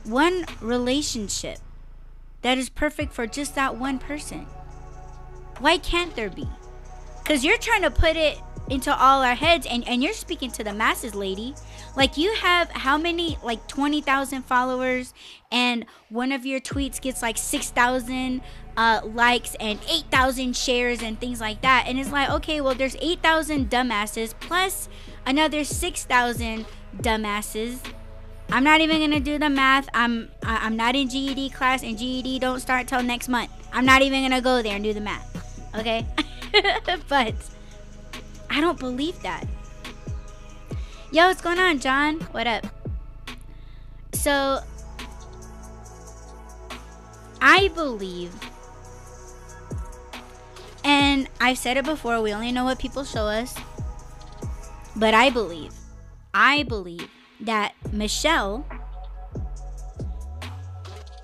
one relationship that is perfect for just that one person? Why can't there be? Because you're trying to put it into all our heads and, and you're speaking to the masses, lady. Like you have how many like 20,000 followers and one of your tweets gets like 6,000 uh, likes and 8,000 shares and things like that. And it's like, okay, well, there's 8,000 dumbasses plus another 6,000 dumbasses. I'm not even gonna do the math. I'm I'm not in GED class, and GED don't start till next month. I'm not even gonna go there and do the math okay? but I don't believe that. Yo, what's going on, John? What up? So, I believe, and I've said it before, we only know what people show us, but I believe, I believe that Michelle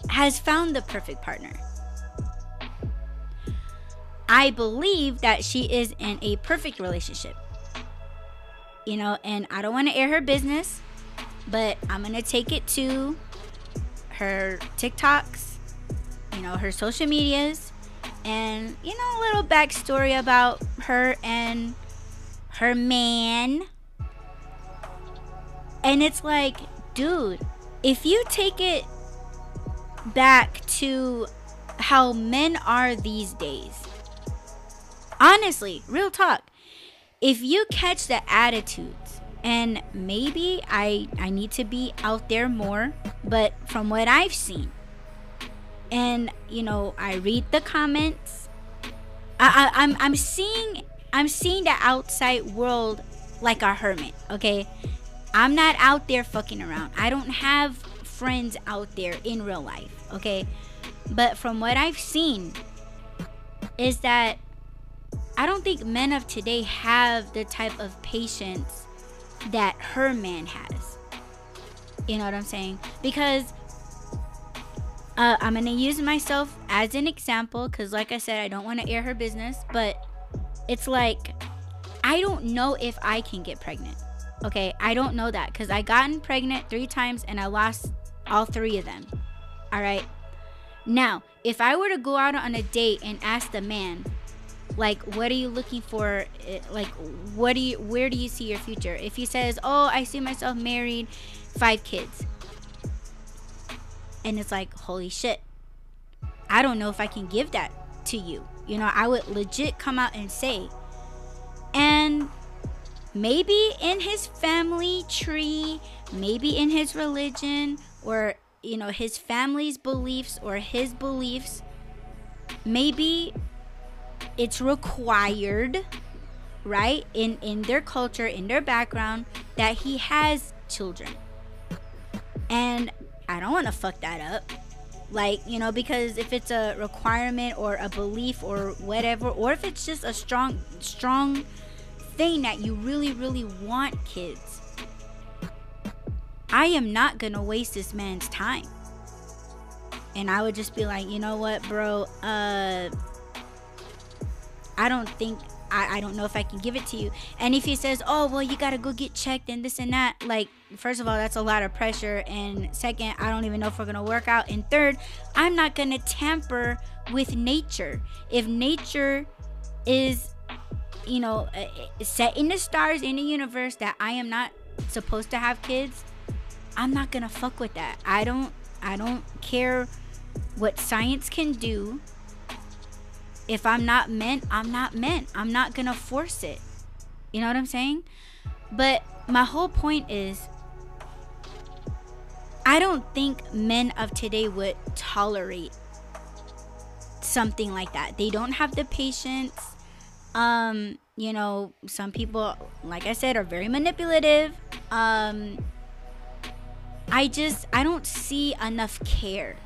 has found the perfect partner. I believe that she is in a perfect relationship. You know, and I don't want to air her business, but I'm going to take it to her TikToks, you know, her social medias, and, you know, a little backstory about her and her man. And it's like, dude, if you take it back to how men are these days, honestly, real talk. If you catch the attitudes, and maybe I I need to be out there more, but from what I've seen, and you know, I read the comments. I, I I'm I'm seeing I'm seeing the outside world like a hermit. Okay, I'm not out there fucking around. I don't have friends out there in real life. Okay, but from what I've seen, is that I don't think men of today have the type of patience that her man has. You know what I'm saying? Because uh, I'm going to use myself as an example because, like I said, I don't want to air her business, but it's like I don't know if I can get pregnant. Okay, I don't know that because I gotten pregnant three times and I lost all three of them. All right. Now, if I were to go out on a date and ask the man, like what are you looking for? Eh, like what do you where do you see your future? If he says oh i see myself married five kids and it's like holy shit. I don't know if i can give that to you. You know i would legit come out and say and maybe in his family tree maybe in his religion or you know his family's beliefs or his beliefs maybe it's required right in in their culture in their background that he has children. And i don't want to fuck that up. Like you know because if it's a requirement or a belief or whatever or if it's just a strong strong thing that you really really want kids i am not gonna waste this man's time. And i would just be like you know what bro? Uh I don't think I, I don't know if I can give it to you. And if he says, Oh, well you gotta go get checked and this and that, like first of all, that's a lot of pressure. And second, I don't even know if we're gonna work out. And third, I'm not gonna tamper with nature. If nature is, you know, uh, uh, set in the stars in the universe that I am not supposed to have kids, I'm not gonna fuck with that. I don't I don't care what science can do if I'm not meant, I'm not meant. I'm not going to force it. You know what I'm saying? But my whole point is I don't think men of today would tolerate something like that. They don't have the patience. Um, you know, some people, like I said, are very manipulative. Um, I just I don't see enough care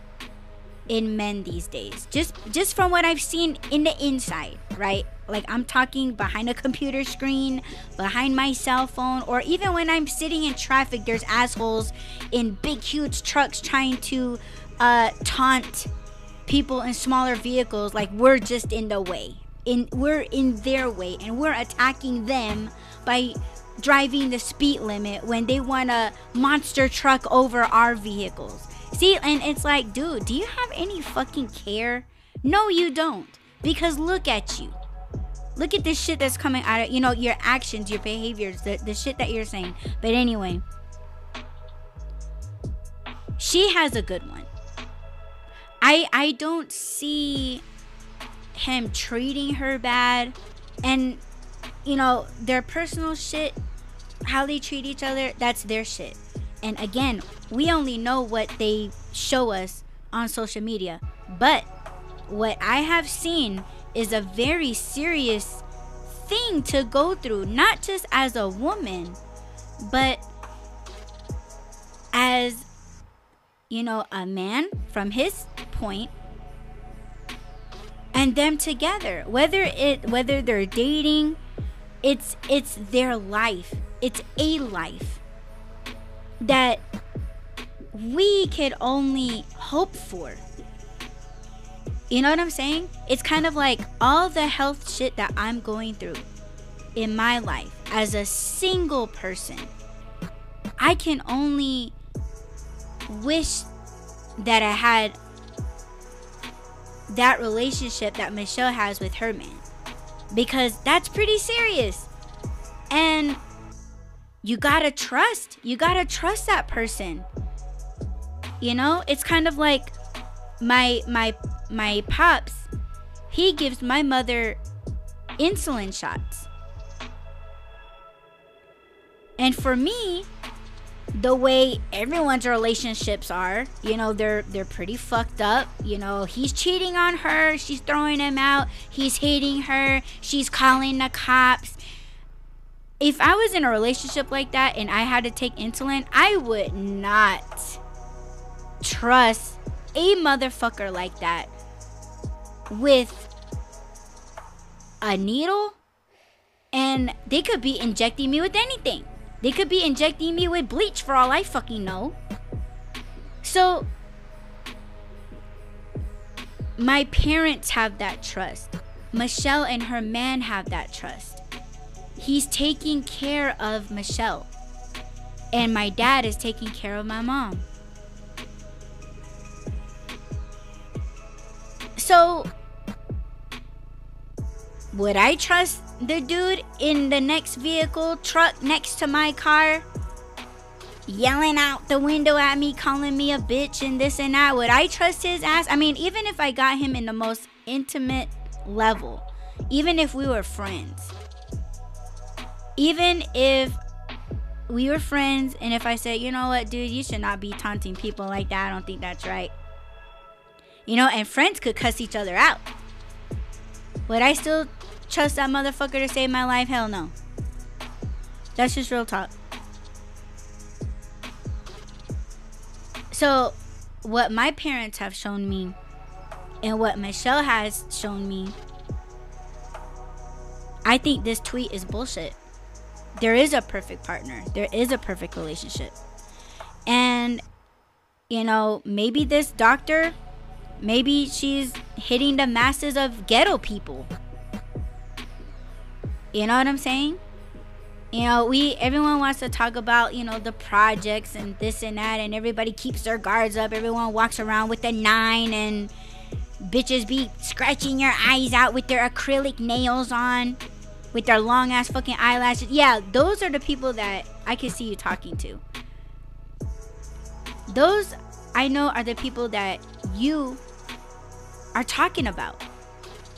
in men these days. Just just from what I've seen in the inside, right? Like I'm talking behind a computer screen, behind my cell phone, or even when I'm sitting in traffic, there's assholes in big huge trucks trying to uh, taunt people in smaller vehicles like we're just in the way. In we're in their way and we're attacking them by driving the speed limit when they want a monster truck over our vehicles. See, and it's like, dude, do you have any fucking care? No, you don't. Because look at you. Look at this shit that's coming out of, you know, your actions, your behaviors, the, the shit that you're saying. But anyway, she has a good one. I I don't see him treating her bad and you know, their personal shit, how they treat each other, that's their shit. And again, we only know what they show us on social media. But what I have seen is a very serious thing to go through, not just as a woman, but as, you know, a man from his point and them together. Whether it whether they're dating it's it's their life. It's a life that we could only hope for. You know what I'm saying? It's kind of like all the health shit that I'm going through in my life as a single person. I can only wish that I had that relationship that Michelle has with her man because that's pretty serious. And you gotta trust. You gotta trust that person. You know, it's kind of like my my my pops. He gives my mother insulin shots. And for me, the way everyone's relationships are, you know, they're they're pretty fucked up. You know, he's cheating on her, she's throwing him out, he's hating her, she's calling the cops if I was in a relationship like that and I had to take insulin, I would not trust a motherfucker like that with a needle and they could be injecting me with anything. They could be injecting me with bleach for all I fucking know. So my parents have that trust. Michelle and her man have that trust he's taking care of Michelle. And my dad is taking care of my mom. So, would I trust the dude in the next vehicle, truck next to my car, yelling out the window at me, calling me a bitch and this and that? Would I trust his ass? I mean, even if I got him in the most intimate level, even if we were friends, even if we were friends and if I said, you know what, dude, you should not be taunting people like that, I don't think that's right. You know, and friends could cuss each other out. Would I still trust that motherfucker to save my life? Hell no. That's just real talk. So, what my parents have shown me and what Michelle has shown me, I think this tweet is bullshit there is a perfect partner. There is a perfect relationship. And you know, maybe this doctor maybe she's hitting the masses of ghetto people. You know what I'm saying? You know, we everyone wants to talk about, you know, the projects and this and that and everybody keeps their guards up. Everyone walks around with a 9 and bitches be scratching your eyes out with their acrylic nails on with their long ass fucking eyelashes. Yeah, those are the people that I can see you talking to. Those I know are the people that you are talking about.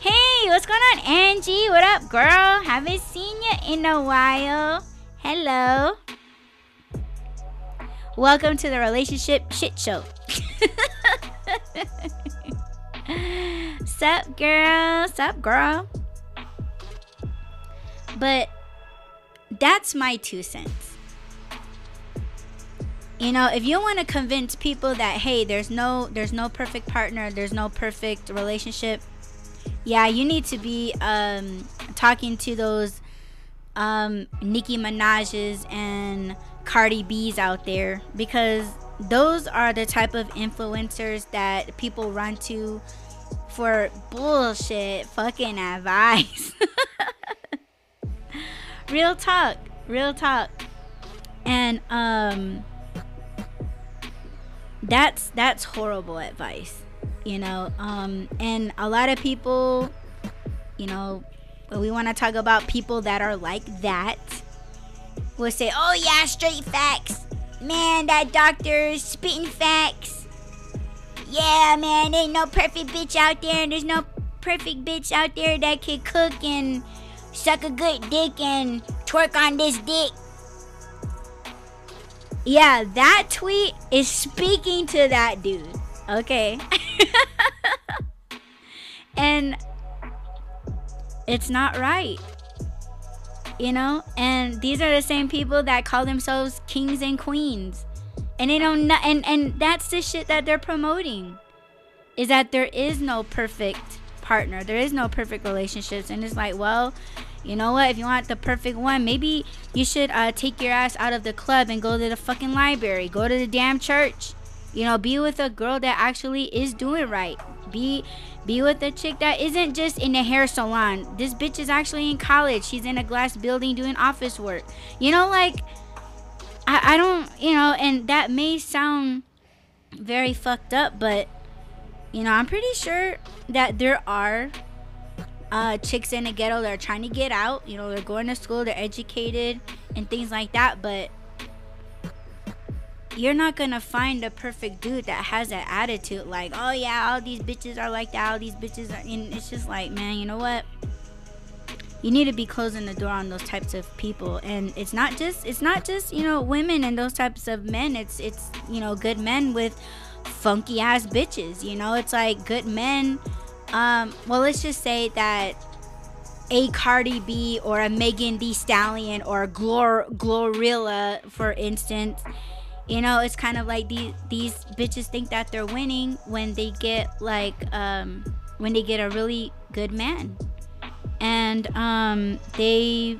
Hey, what's going on, Angie? What up, girl? Haven't seen you in a while. Hello. Welcome to the relationship shit show. Sup, girl? Sup, girl? But that's my two cents. You know, if you want to convince people that hey, there's no there's no perfect partner, there's no perfect relationship, yeah, you need to be um, talking to those um, Nicki Minaj's and Cardi B's out there because those are the type of influencers that people run to for bullshit fucking advice. real talk, real talk. And um that's that's horrible advice, you know. Um and a lot of people, you know, we want to talk about people that are like that will say, "Oh yeah, straight facts." Man, that doctor is spitting facts. Yeah, man, ain't no perfect bitch out there, and there's no perfect bitch out there that can cook and suck a good dick and twerk on this dick. Yeah, that tweet is speaking to that dude. Okay. and it's not right you know and these are the same people that call themselves kings and queens and they don't and and that's the shit that they're promoting is that there is no perfect partner there is no perfect relationships and it's like well you know what if you want the perfect one maybe you should uh, take your ass out of the club and go to the fucking library go to the damn church you know be with a girl that actually is doing right be be with a chick that isn't just in a hair salon. This bitch is actually in college. She's in a glass building doing office work. You know, like, I, I don't, you know, and that may sound very fucked up, but, you know, I'm pretty sure that there are uh, chicks in the ghetto that are trying to get out. You know, they're going to school, they're educated, and things like that, but you're not gonna find a perfect dude that has that attitude like oh yeah all these bitches are like that all these bitches are and it's just like man you know what you need to be closing the door on those types of people and it's not just it's not just you know women and those types of men it's it's you know good men with funky ass bitches you know it's like good men um well let's just say that a Cardi B or a Megan Thee Stallion or a Glor Glorilla for instance you know it's kind of like these these bitches think that they're winning when they get like um when they get a really good man. And um they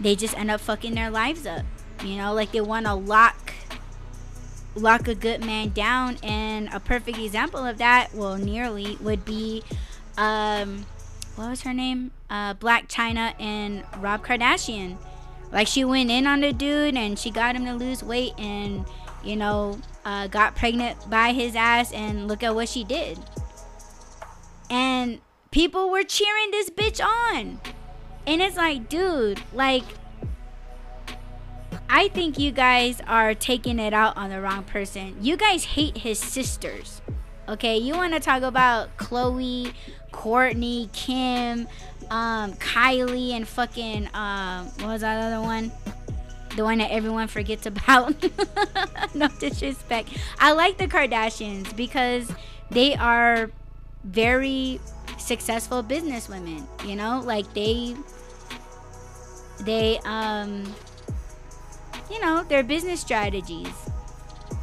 they just end up fucking their lives up you know? Like they want to lock lock a good man down and a perfect example of that well nearly would be um what was her name uh Blac Chyna and rob kardashian like she went in on the dude and she got him to lose weight and you know uh, got pregnant by his ass and look at what she did. And people were cheering this bitch on. And it's like, dude, like I think you guys are taking it out on the wrong person. You guys hate his sisters. Okay, you want to talk about Khloe, Kourtney, Kim, um, Kylie and fucking um, what was that other one? The one that everyone forgets about. no disrespect. I like the Kardashians because they are very successful businesswomen. You know, like they they um you know their business strategies.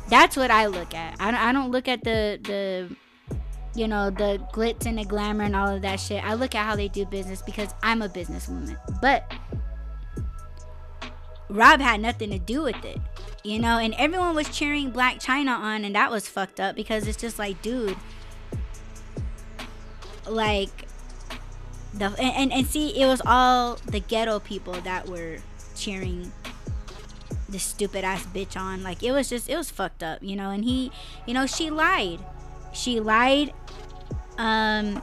That's what I look at. I don't, I don't look at the the you know, the glitz and the glamour and all of that shit. I look at how they do business because I'm a businesswoman. But Rob had nothing to do with it, you know, and everyone was cheering Blac Chyna on, and that was fucked up because it's just like, dude, like the and, and, and see, it was all the ghetto people that were cheering this stupid ass bitch on. Like it was just, it was fucked up, you know, and he, you know, she lied. She lied um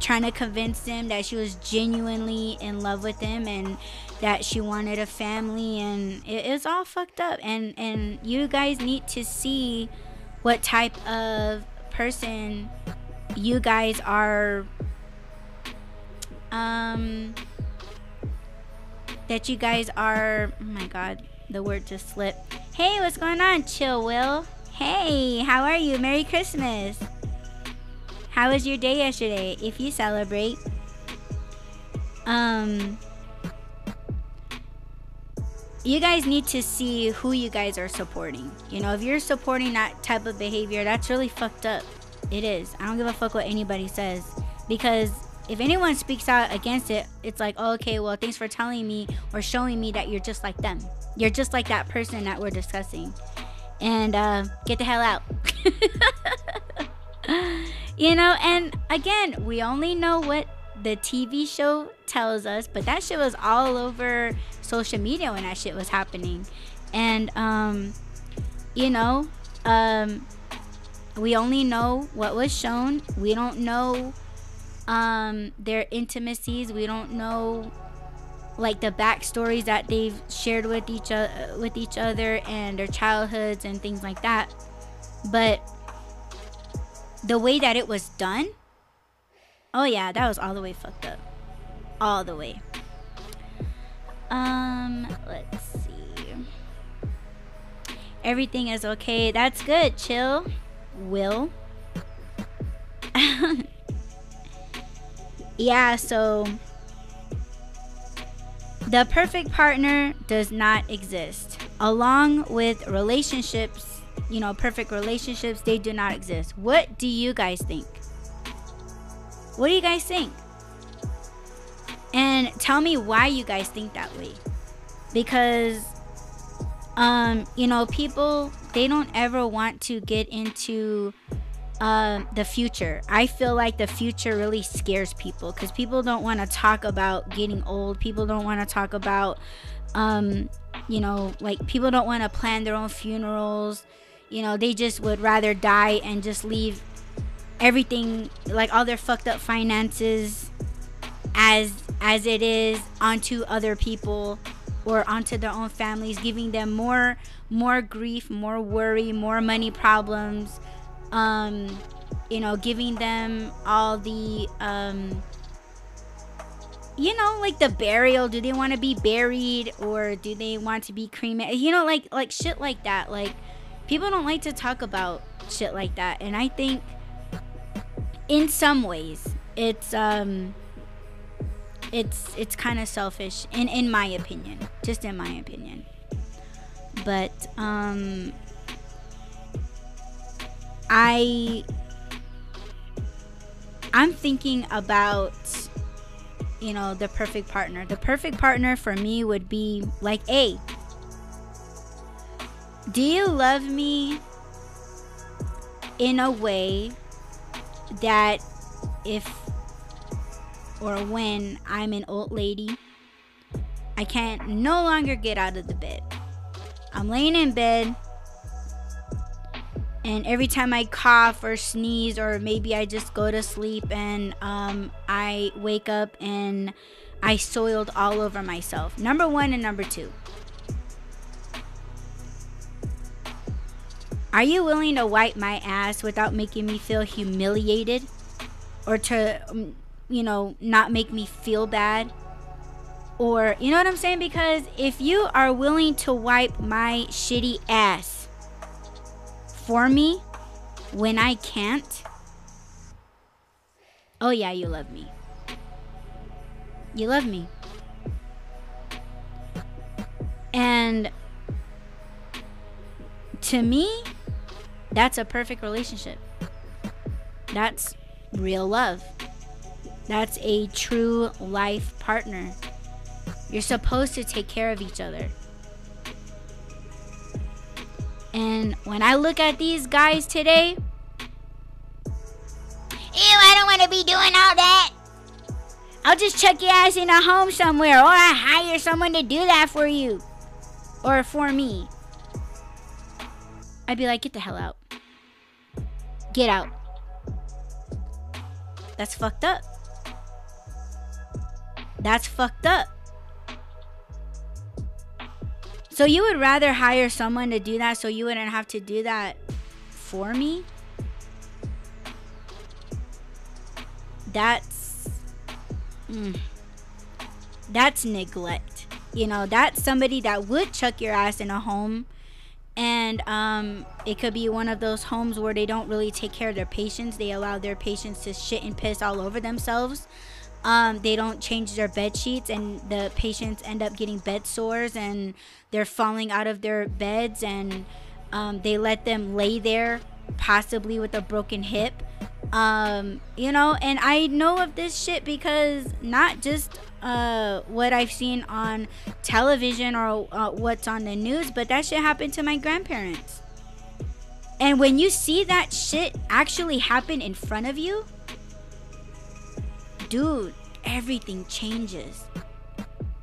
trying to convince him that she was genuinely in love with him and that she wanted a family and it, it's all fucked up. And and you guys need to see what type of person you guys are um that you guys are oh my god the word just slipped hey what's going on chill will Hey, how are you? Merry Christmas. How was your day yesterday? If you celebrate. Um you guys need to see who you guys are supporting. You know, if you're supporting that type of behavior, that's really fucked up. It is. I don't give a fuck what anybody says because if anyone speaks out against it, it's like, oh, okay, well, thanks for telling me or showing me that you're just like them. You're just like that person that we're discussing. And uh, get the hell out. you know, and again, we only know what the TV show tells us, but that shit was all over social media when that shit was happening. And, um, you know, um, we only know what was shown. We don't know um, their intimacies. We don't know like the backstories that they've shared with each other, with each other, and their childhoods and things like that. But the way that it was done, oh yeah, that was all the way fucked up, all the way. Um, let's see. Everything is okay. That's good. Chill. Will. yeah, so the perfect partner does not exist. Along with relationships, you know, perfect relationships, they do not exist. What do you guys think? What do you guys think? And tell me why you guys think that way. Because um, you know, people they don't ever want to get into um, the future. I feel like the future really scares people because people don't want to talk about getting old. People don't want to talk about, um, you know, like people don't want to plan their own funerals. You know, they just would rather die and just leave everything, like all their fucked up finances, as as it is onto other people or onto their own families, giving them more more grief, more worry, more money problems um, you know, giving them all the, um, you know, like the burial. Do they want to be buried or do they want to be cremated? You know, like like shit like that. Like people don't like to talk about shit like that, and I think in some ways it's um it's it's kind of selfish in in my opinion just in my opinion but um I I'm thinking about you know the perfect partner. The perfect partner for me would be like A. Do you love me in a way that if or when I'm an old lady, I can't no longer get out of the bed. I'm laying in bed and every time I cough or sneeze, or maybe I just go to sleep and um, I wake up and I soiled all over myself. Number one and number two. Are you willing to wipe my ass without making me feel humiliated? Or to, um, you know, not make me feel bad? Or, you know what I'm saying? Because if you are willing to wipe my shitty ass, for me when I can't, oh yeah, you love me. You love me. And to me, that's a perfect relationship. That's real love. That's a true life partner. You're supposed to take care of each other. And when I look at these guys today, ew, I don't want to be doing all that. I'll just chuck your ass in a home somewhere, or I hire someone to do that for you. Or for me. I'd be like, get the hell out. Get out. That's fucked up. That's fucked up. So you would rather hire someone to do that so you wouldn't have to do that for me? That's mm, that's neglect. You know, that's somebody that would chuck your ass in a home and um, it could be one of those homes where they don't really take care of their patients. They allow their patients to shit and piss all over themselves. Um, they don't change their bed sheets, and the patients end up getting bed sores, and they're falling out of their beds, and um, they let them lay there, possibly with a broken hip. Um, you know, and I know of this shit because not just uh, what I've seen on television or uh, what's on the news, but that shit happened to my grandparents. And when you see that shit actually happen in front of you, dude, everything changes.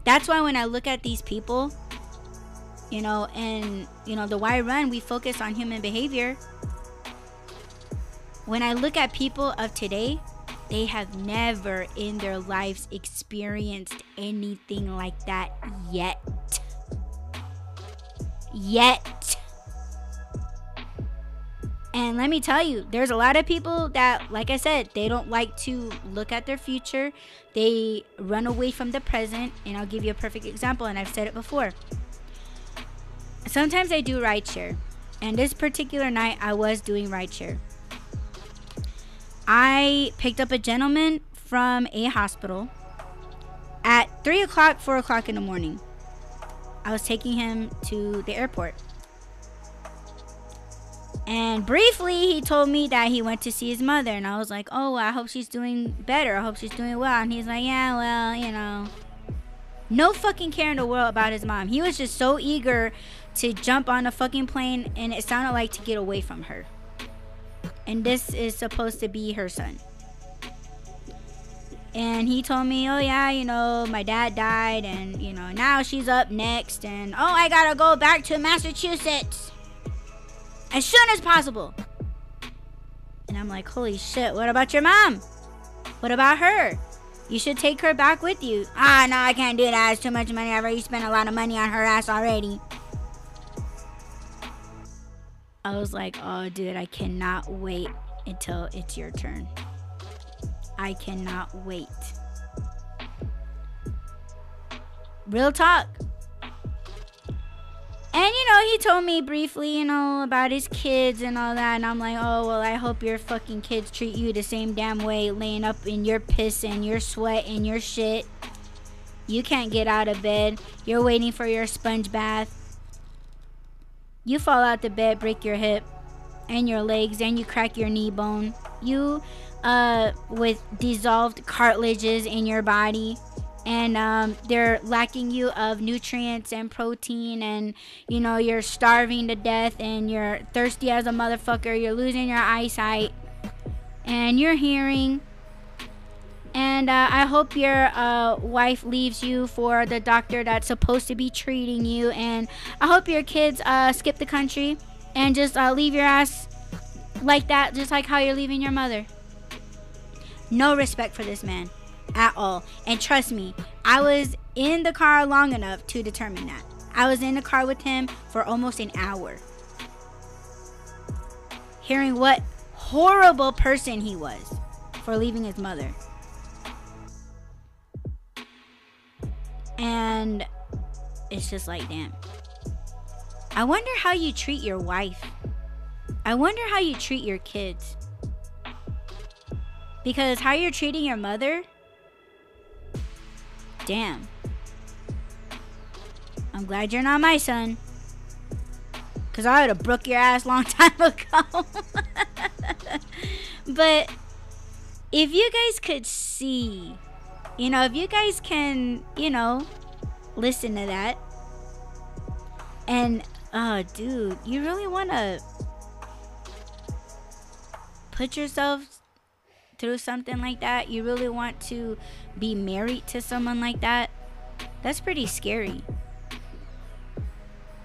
That's why when I look at these people, you know, and, you know, the why run, we focus on human behavior. When I look at people of today, they have never in their lives experienced anything like that yet. Yet. And let me tell you, there's a lot of people that, like I said, they don't like to look at their future. They run away from the present. And I'll give you a perfect example, and I've said it before. Sometimes I do rideshare. And this particular night, I was doing rideshare. I picked up a gentleman from a hospital at 3 o'clock, 4 o'clock in the morning. I was taking him to the airport. And briefly, he told me that he went to see his mother. And I was like, oh, I hope she's doing better. I hope she's doing well. And he's like, yeah, well, you know. No fucking care in the world about his mom. He was just so eager to jump on a fucking plane. And it sounded like to get away from her and this is supposed to be her son. And he told me, oh yeah, you know, my dad died, and you know, now she's up next, and oh, I gotta go back to Massachusetts as soon as possible. And I'm like, holy shit, what about your mom? What about her? You should take her back with you. Ah, no, I can't do that. It's too much money. I've already spent a lot of money on her ass already. I was like, oh, dude, I cannot wait until it's your turn. I cannot wait. Real talk. And you know, he told me briefly, you know, about his kids and all that. And I'm like, oh, well, I hope your fucking kids treat you the same damn way, laying up in your piss and your sweat and your shit. You can't get out of bed. You're waiting for your sponge bath you fall out the bed, break your hip and your legs, and you crack your knee bone. You, uh, with dissolved cartilages in your body, and um, they're lacking you of nutrients and protein, and you know, you're starving to death, and you're thirsty as a motherfucker, you're losing your eyesight, and your hearing and uh, I hope your uh, wife leaves you for the doctor that's supposed to be treating you. And I hope your kids uh, skip the country and just uh, leave your ass like that, just like how you're leaving your mother. No respect for this man at all. And trust me, I was in the car long enough to determine that. I was in the car with him for almost an hour. Hearing what horrible person he was for leaving his mother. And it's just like, damn. I wonder how you treat your wife. I wonder how you treat your kids. Because how you're treating your mother, damn. I'm glad you're not my son. Because I would have broke your ass long time ago. but if you guys could see you know, if you guys can, you know, listen to that. And, oh, dude, you really want to put yourself through something like that? You really want to be married to someone like that? That's pretty scary.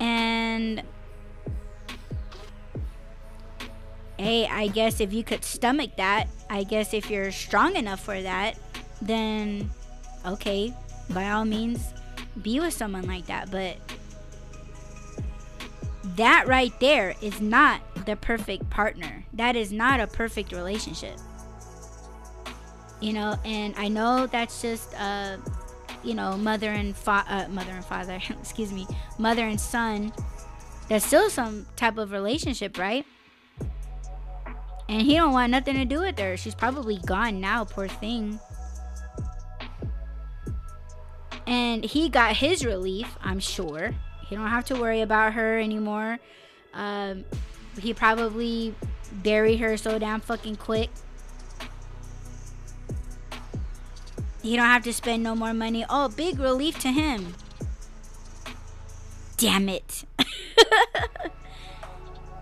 And hey, I guess if you could stomach that, I guess if you're strong enough for that, then okay, by all means, be with someone like that. But that right there is not the perfect partner. That is not a perfect relationship. You know, and I know that's just uh you know, mother and fa- uh, mother and father, excuse me, mother and son That's still some type of relationship, right? And he don't want nothing to do with her. She's probably gone now, poor thing. And he got his relief, I'm sure. He don't have to worry about her anymore. Um, he probably buried her so damn fucking quick. He don't have to spend no more money. Oh, big relief to him. Damn it.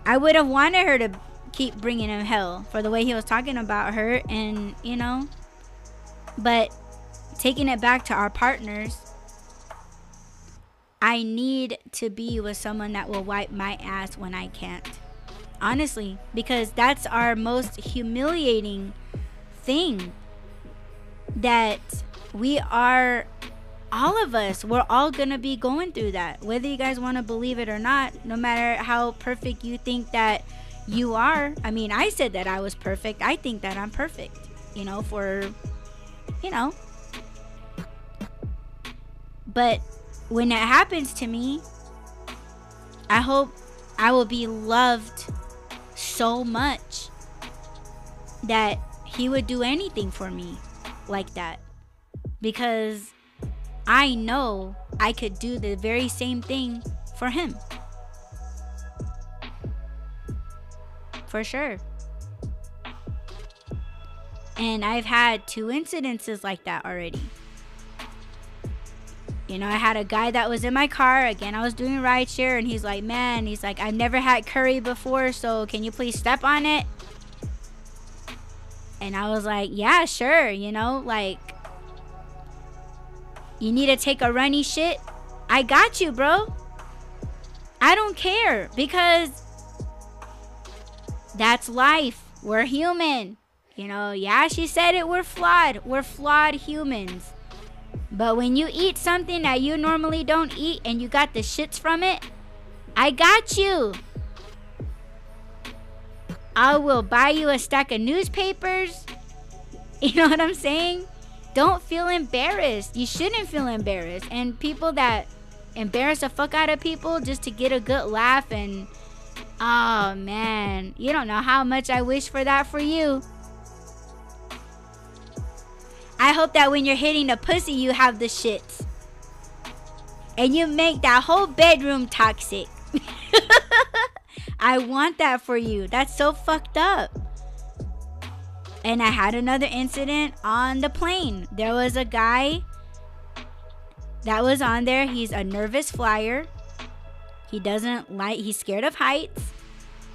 I would have wanted her to keep bringing him hell for the way he was talking about her and, you know, but taking it back to our partners, I need to be with someone that will wipe my ass when I can't. Honestly, because that's our most humiliating thing that we are all of us we're all gonna be going through that. Whether you guys want to believe it or not no matter how perfect you think that you are i mean i said that i was perfect. I think that i'm perfect you know for you know. But when it happens to me i hope i will be loved so much that he would do anything for me like that because I know I could do the very same thing for him. For sure. And I've had two incidences like that already. You know, I had a guy that was in my car. Again, I was doing rideshare, and he's like, Man, he's like, I've never had curry before, so can you please step on it? And I was like, Yeah, sure. You know, like, you need to take a runny shit? I got you, bro. I don't care because that's life. We're human. You know, yeah, she said it. We're flawed. We're flawed humans. But when you eat something that you normally don't eat and you got the shits from it, I got you. I will buy you a stack of newspapers. You know what I'm saying? don't feel embarrassed. You shouldn't feel embarrassed. And people that embarrass the fuck out of people just to get a good laugh and oh man, you don't know how much I wish for that for you. I hope that when you're hitting the pussy, you have the shits. And you make that whole bedroom toxic. I want that for you. That's so fucked up. And I had another incident on the plane. There was a guy that was on there. He's a nervous flyer. He doesn't like, he's scared of heights.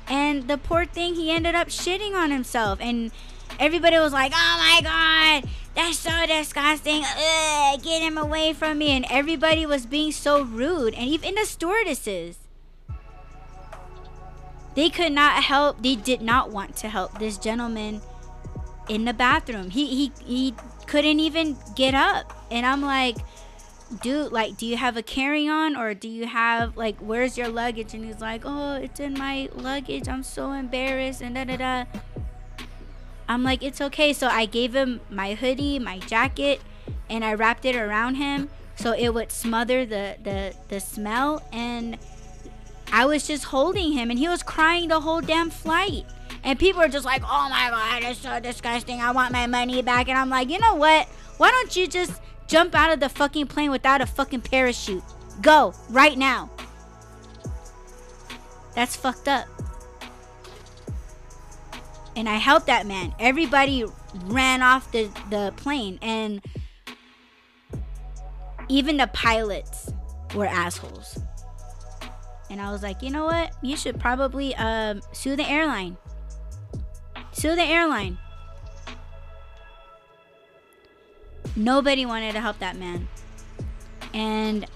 And the poor thing, he ended up shitting on himself. And everybody was like, oh my God, that's so disgusting. Ugh, get him away from me. And everybody was being so rude. And even the stewardesses. They could not help, they did not want to help this gentleman in the bathroom. He he he couldn't even get up. And I'm like, dude, like, do you have a carry on or do you have like where's your luggage? And he's like, Oh, it's in my luggage. I'm so embarrassed and da da da. I'm like, it's okay. So I gave him my hoodie, my jacket, and I wrapped it around him so it would smother the the, the smell and I was just holding him and he was crying the whole damn flight. And people are just like, oh my God, it's so disgusting. I want my money back. And I'm like, you know what? Why don't you just jump out of the fucking plane without a fucking parachute? Go right now. That's fucked up. And I helped that man. Everybody ran off the, the plane. And even the pilots were assholes. And I was like, you know what? You should probably um, sue the airline. Sue the airline. Nobody wanted to help that man. And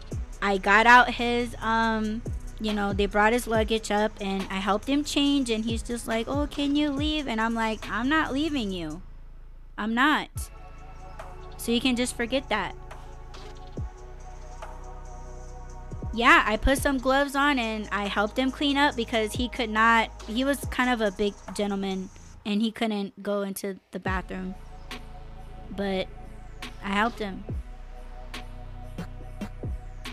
I got out his um you know, they brought his luggage up and I helped him change and he's just like, "Oh, can you leave?" And I'm like, "I'm not leaving you. I'm not." So you can just forget that. Yeah, I put some gloves on and I helped him clean up because he could not, he was kind of a big gentleman and he couldn't go into the bathroom. But I helped him.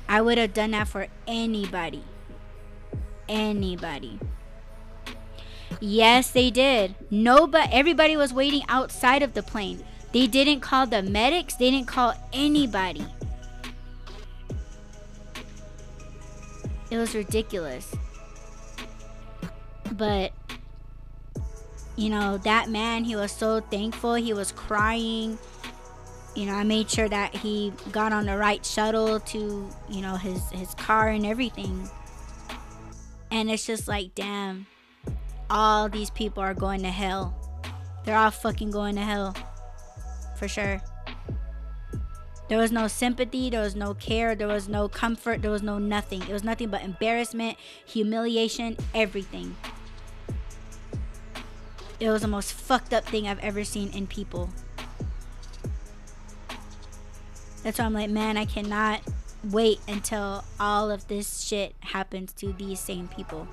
I would have done that for anybody. anybody. Yes, they did. No, but everybody was waiting outside of the plane. They didn't call the medics, they didn't call anybody. It was ridiculous. But you know, that man, he was so thankful. He was crying. You know, I made sure that he got on the right shuttle to, you know, his his car and everything. And it's just like, damn, all these people are going to hell. They're all fucking going to hell. For sure. There was no sympathy, there was no care, there was no comfort, there was no nothing. It was nothing but embarrassment, humiliation, everything. It was the most fucked up thing I've ever seen in people. That's why I'm like, man, I cannot wait until all of this shit happens to these same people.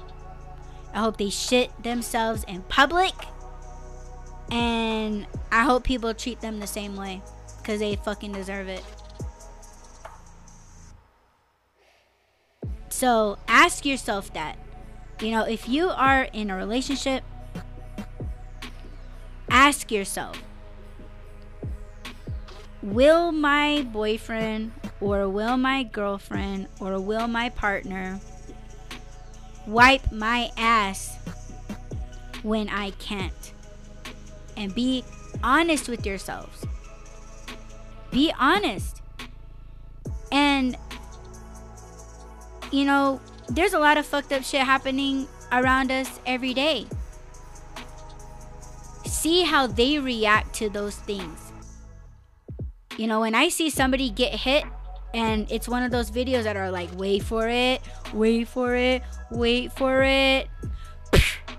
I hope they shit themselves in public. And I hope people treat them the same way. Because they fucking deserve it. So ask yourself that. You know, if you are in a relationship ask yourself will my boyfriend or will my girlfriend or will my partner wipe my ass when I can't? And be honest with yourselves. Be honest. And, you know, there's a lot of fucked up shit happening around us every day see how they react to those things. You know, when I see somebody get hit and it's one of those videos that are like, wait for it, wait for it, wait for it.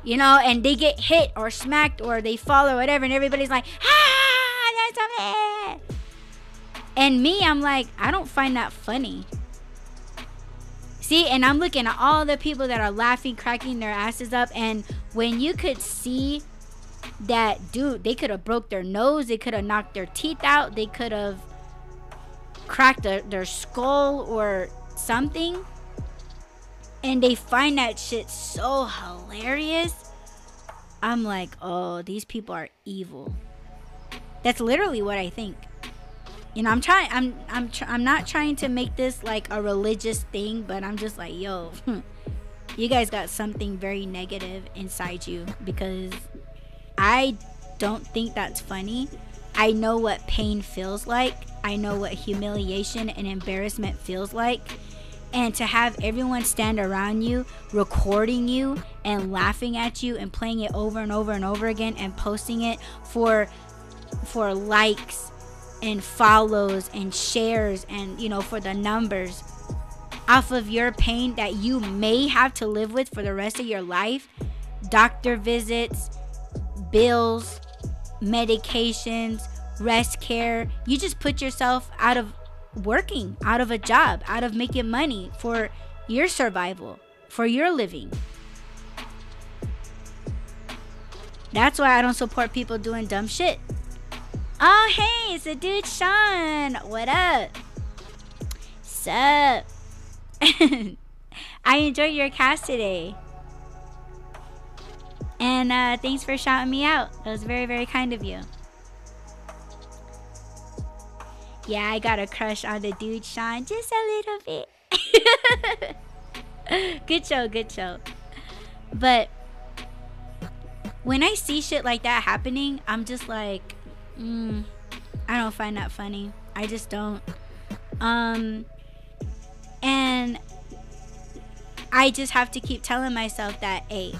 You know, and they get hit or smacked or they fall or whatever, and everybody's like, ah, that's something. And me, I'm like, I don't find that funny. See, and I'm looking at all the people that are laughing, cracking their asses up, and when you could see that dude they could have broke their nose they could have knocked their teeth out they could have cracked their, their skull or something and they find that shit so hilarious i'm like oh these people are evil that's literally what i think you know i'm trying i'm i'm tr- i'm not trying to make this like a religious thing but i'm just like yo hmm, you guys got something very negative inside you because I don't think that's funny. I know what pain feels like. I know what humiliation and embarrassment feels like. And to have everyone stand around you, recording you and laughing at you and playing it over and over and over again and posting it for for likes and follows and shares and you know for the numbers off of your pain that you may have to live with for the rest of your life, doctor visits, bills, medications, rest care. You just put yourself out of working, out of a job, out of making money for your survival, for your living. That's why I don't support people doing dumb shit. Oh, hey, it's the dude Shawn. What up? Sup? I enjoyed your cast today. And uh, thanks for shouting me out. That was very, very kind of you. Yeah, I got a crush on the dude Shawn just a little bit. good show, good show. But when I see shit like that happening, I'm just like, mm, I don't find that funny. I just don't. Um, and I just have to keep telling myself that, hey,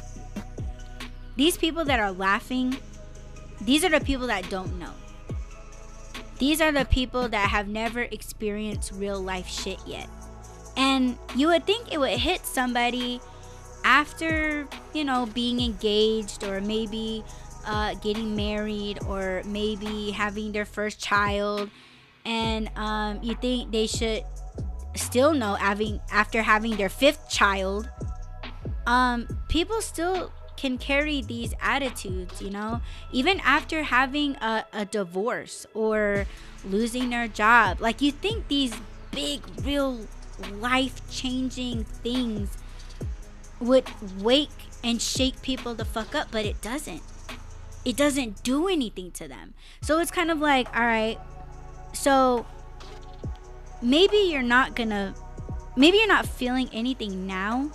these people that are laughing, these are the people that don't know. These are the people that have never experienced real life shit yet. And you would think it would hit somebody after, you know, being engaged or maybe uh, getting married or maybe having their first child. And um, you think they should still know having after having their fifth child um people still can carry these attitudes, you know, even after having a, a divorce or losing their job. Like, you think these big, real life changing things would wake and shake people the fuck up, but it doesn't. It doesn't do anything to them. So it's kind of like, all right, so maybe you're not gonna, maybe you're not feeling anything now,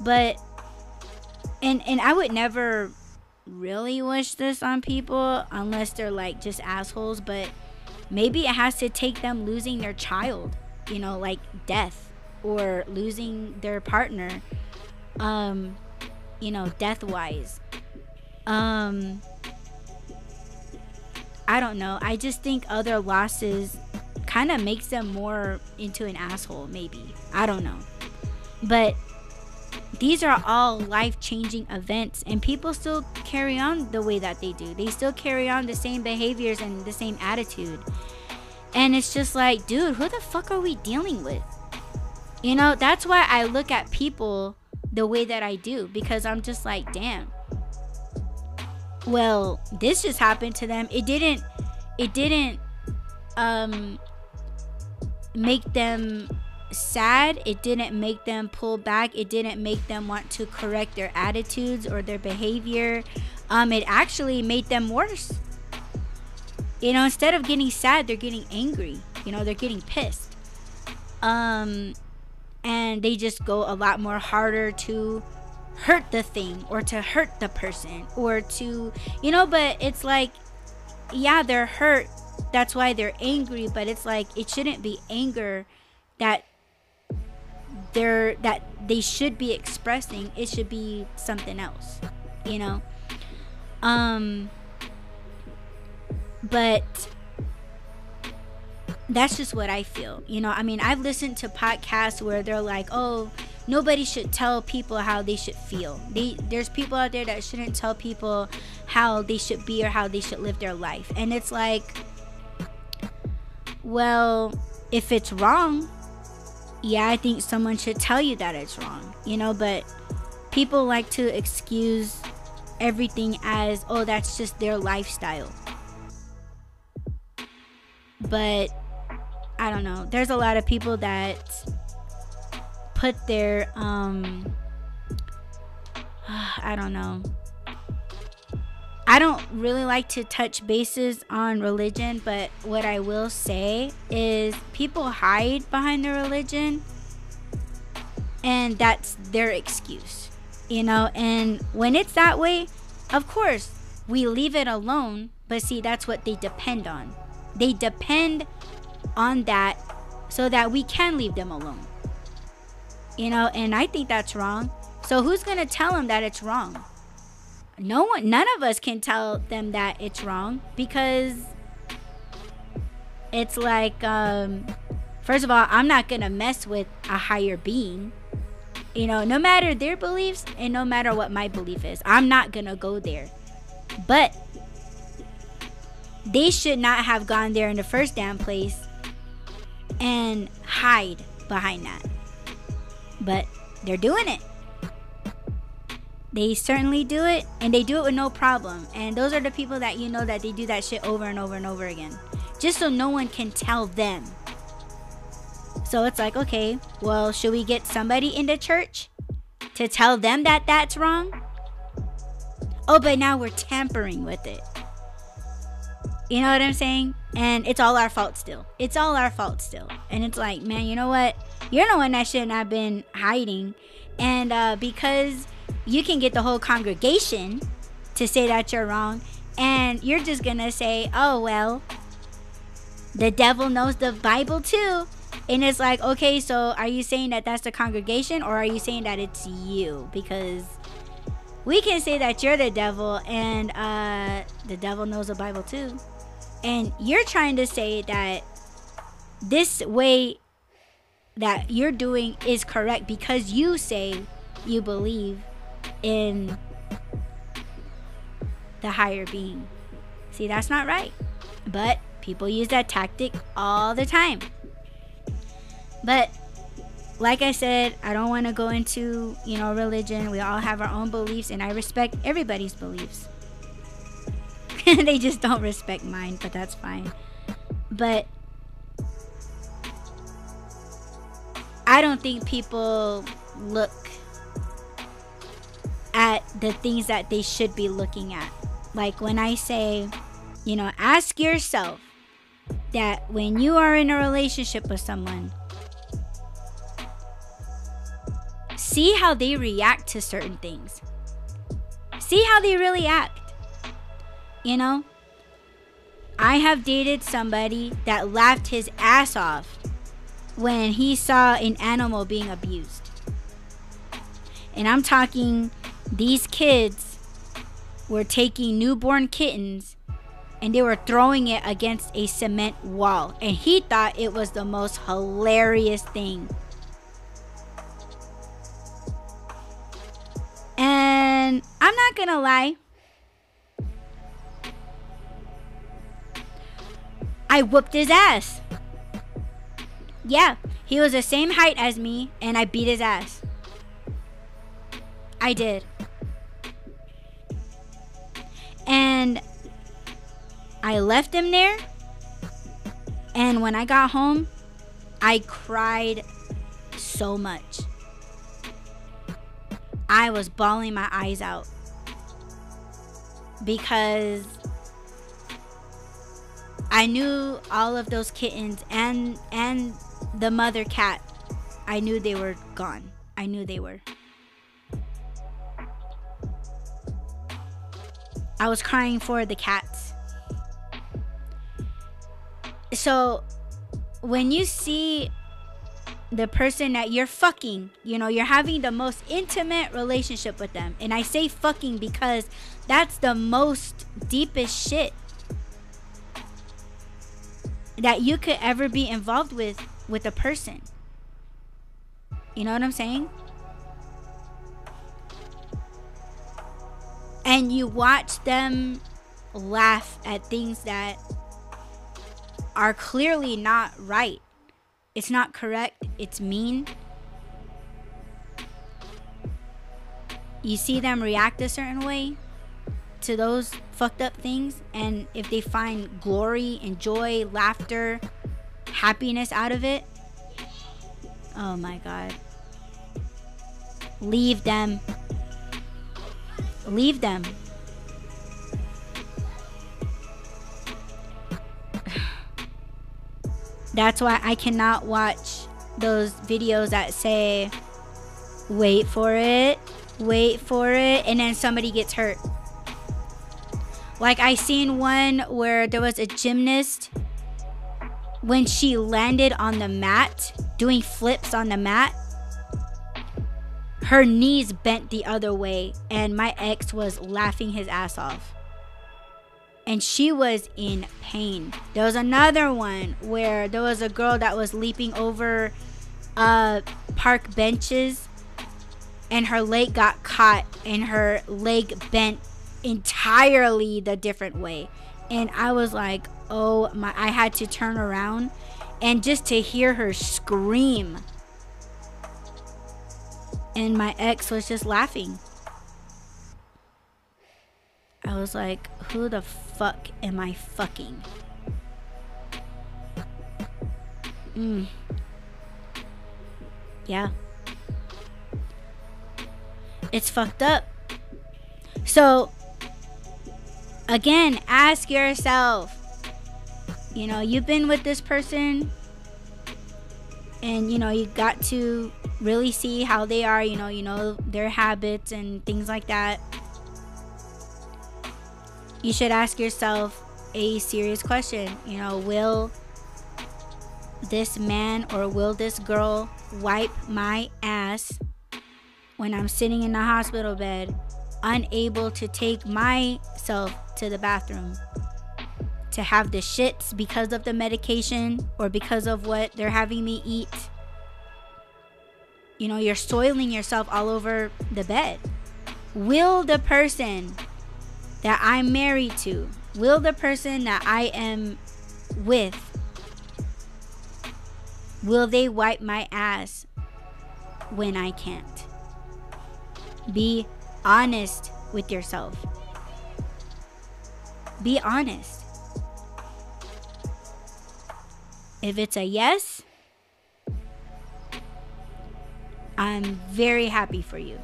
but, and, and I would never really wish this on people unless they're like just assholes, but maybe it has to take them losing their child, you know, like death or losing their partner um you know death wise um i don't know. I just think other losses kind of makes them more into an asshole maybe. I don't know. But these are all life changing events and people still carry on the way that they do. They still carry on the same behaviors and the same attitude. And it's just like dude who the fuck are we dealing with? You know that's why i look at people the way that I do because I'm just like, damn. Well, this just happened to them. It didn't it didn't um make them sad. It didn't make them pull back. It didn't make them want to correct their attitudes or their behavior. Um it actually made them worse. You know, instead of getting sad, they're getting angry. You know, they're getting pissed. Um and they just go a lot more harder to hurt the thing or to hurt the person or to you know but it's like yeah they're hurt. That's why they're angry but it's like it shouldn't be anger that they're that they should be expressing. It should be something else you know? Um but that's just what I feel. You know, I mean, I've listened to podcasts where they're like, "Oh, nobody should tell people how they should feel." They, there's people out there that shouldn't tell people how they should be or how they should live their life. And it's like, well, if it's wrong, yeah, I think someone should tell you that it's wrong. You know, but people like to excuse everything as, "Oh, that's just their lifestyle." But I don't know. There's a lot of people that put their um I don't know. I don't really like to touch bases on religion, but what I will say is people hide behind their religion and that's their excuse. You know, and when it's that way, of course, we leave it alone, but see that's what they depend on. They depend on that so that we can leave them alone. You know, and I think that's wrong. So who's going to tell them that it's wrong? No one none of us can tell them that it's wrong because it's like um first of all, I'm not going to mess with a higher being. You know, no matter their beliefs and no matter what my belief is. I'm not going to go there. But they should not have gone there in the first damn place and hide behind that. But they're doing it. They certainly do it and they do it with no problem. And those are the people that you know that they do that shit over and over and over again. Just so no one can tell them. So it's like, okay, well, should we get somebody in the church to tell them that that's wrong? Oh, but now we're tampering with it. You know what I'm saying? And it's all our fault still. It's all our fault still. And it's like, man, you know what? You're the one that shouldn't have been hiding. And uh, because you can get the whole congregation to say that you're wrong, and you're just gonna say, oh, well, the devil knows the Bible too. And it's like, okay, so are you saying that that's the congregation or are you saying that it's you? Because we can say that you're the devil and uh, the devil knows the Bible too. And you're trying to say that this way that you're doing is correct because you say you believe in the higher being. See, that's not right. But people use that tactic all the time. But like I said, I don't want to go into, you know, religion. We all have our own beliefs and I respect everybody's beliefs. they just don't respect mine, but that's fine. But I don't think people look at the things that they should be looking at. Like when I say, you know, ask yourself that when you are in a relationship with someone, see how they react to certain things. See how they really act. You know? I have dated somebody that laughed his ass off when he saw an animal being abused. And I'm talking these kids were taking newborn kittens and they were throwing it against a cement wall. And he thought it was the most hilarious thing. And I'm not gonna lie, I whooped his ass. Yeah, he was the same height as me, and I beat his ass. I did. And I left him there. And when I got home, I cried so much. I was bawling my eyes out because I knew all of those kittens and and the mother cat. I knew they were gone. I knew they were. I was crying for the cats. So when you see the person that you're fucking, you know, you're having the most intimate relationship with them. And I say fucking because that's the most deepest shit that you could ever be involved with with a person. You know what I'm saying? And you watch them laugh at things that are clearly not right. It's not correct. It's mean. You see them react a certain way to those fucked up things and if they find glory and joy, laughter, happiness out of it, oh my god. Leave them. Leave them. That's why I cannot watch those videos that say, wait for it, wait for it, and then somebody gets hurt. Like I seen one where there was a gymnast when she landed on the mat doing flips on the mat her knees bent the other way and my ex was laughing his ass off. And she was in pain. There was another one where there was a girl that was leaping over uh park benches and her leg got caught and her leg bent entirely the different way. And I was like, oh my, I had to turn around and just to hear her scream. And my ex was just laughing. I was like, who the fuck am I fucking? Mm. Yeah. It's fucked up. So, again, ask yourself you know, you've been with this person and you know, you got to really see how they are, you know, you know their habits and things like that. You should ask yourself a serious question, you know, will this man or will this girl wipe my ass when I'm sitting in the hospital bed unable to take myself to the bathroom to have the shits because of the medication or because of what they're having me eat. You know, you're soiling yourself all over the bed. Will the person that I'm married to, will the person that I am with, will they wipe my ass when I can't? Be honest with yourself. Be honest. If it's a yes, I'm very happy for you.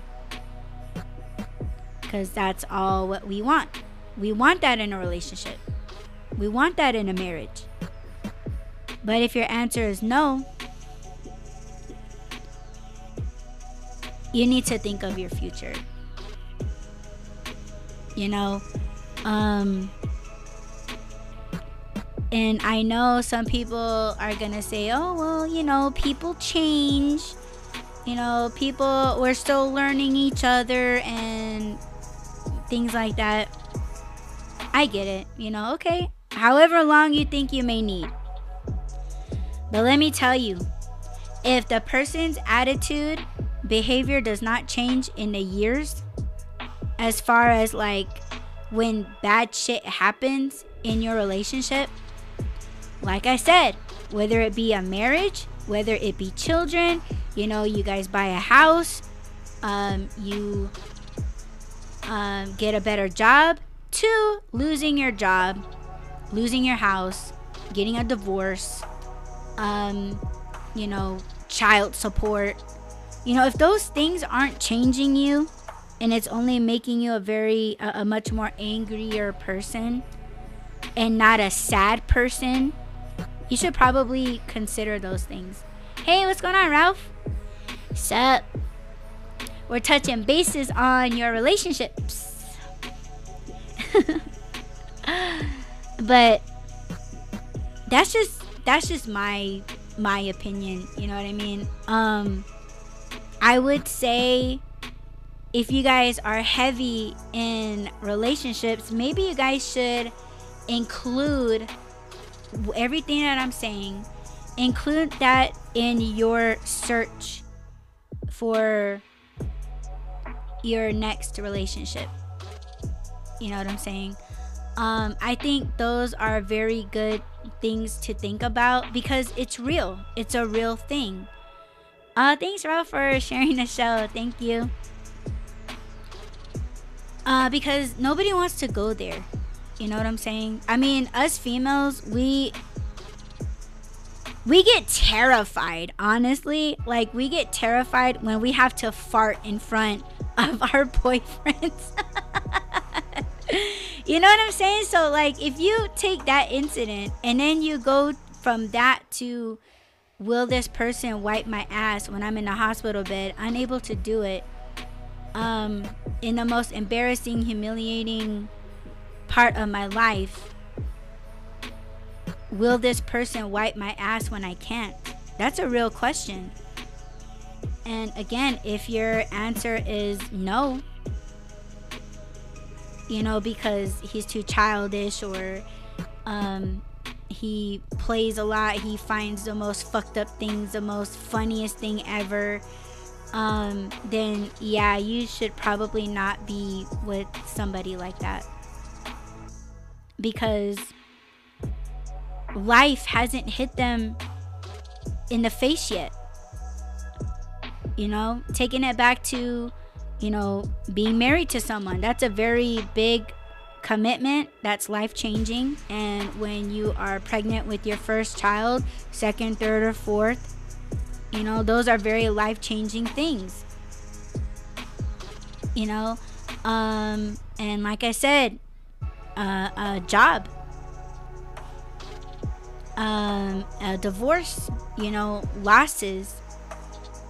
because that's all what we want. We want that in a relationship, we want that in a marriage. But if your answer is no, you need to think of your future. You know, um, and I know some people are gonna say, oh, well, you know, people change. You know, people, we're still learning each other and things like that. I get it, you know, okay. However long you think you may need. But let me tell you, if the person's attitude, behavior does not change in the years, as far as like when bad shit happens in your relationship, like I said, whether it be a marriage, whether it be children, you know, you guys buy a house, um, you um, get a better job, to losing your job, losing your house, getting a divorce, um, you know, child support. You know, if those things aren't changing you and it's only making you a very, a, a much more angrier person and not a sad person, you should probably consider those things. Hey, what's going on, Ralph? Sup? We're touching bases on your relationships. but that's just that's just my my opinion, you know what I mean? Um I would say if you guys are heavy in relationships, maybe you guys should include everything that I'm saying, include that in your search for your next relationship. You know what I'm saying? Um, I think those are very good things to think about because it's real. It's a real thing. Uh, thanks, Ralph, for sharing the show. Thank you. Uh, because nobody wants to go there. You know what I'm saying? I mean, us females, we we get terrified, honestly. Like we get terrified when we have to fart in front of our boyfriends. you know what I'm saying? So like if you take that incident and then you go from that to will this person wipe my ass when I'm in a hospital bed, unable to do it, um, in the most embarrassing, humiliating part of my life, will this person wipe my ass when I can't? That's a real question. And again, if your answer is no, you know, because he's too childish or um, he plays a lot, he finds the most fucked up things, the most funniest thing ever, um, then yeah, you should probably not be with somebody like that because life hasn't hit them in the face yet. You know, taking it back to, you know, being married to someone. That's a very big commitment that's life changing. And when you are pregnant with your first child, second, third, or fourth, you know, those are very life changing things. You know, um, and like I said, uh, a job, um, a divorce, you know, losses.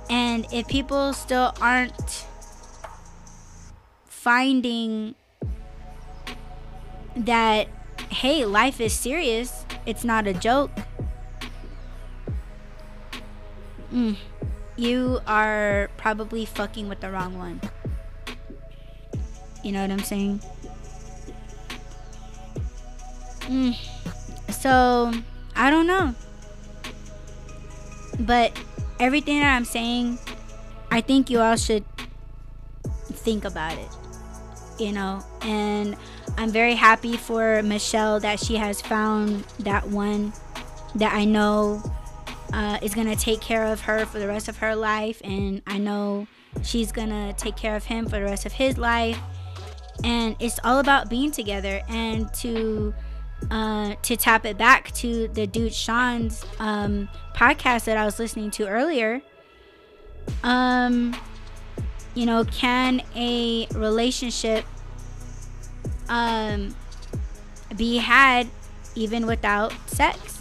And if people still aren't finding that, hey, life is serious, it's not a joke, mm, you are probably fucking with the wrong one. You know what I'm saying? Mm. So, I don't know. But everything that I'm saying, I think you all should think about it. You know, and I'm very happy for Michelle that she has found that one that I know uh, is to take care of her for the rest of her life. And I know she's to take care of him for the rest of his life. And it's all about being together and to uh, to tap it back to the dude Shawn's um, podcast that I was listening to earlier. Um, you know, can a relationship um, be had even without sex?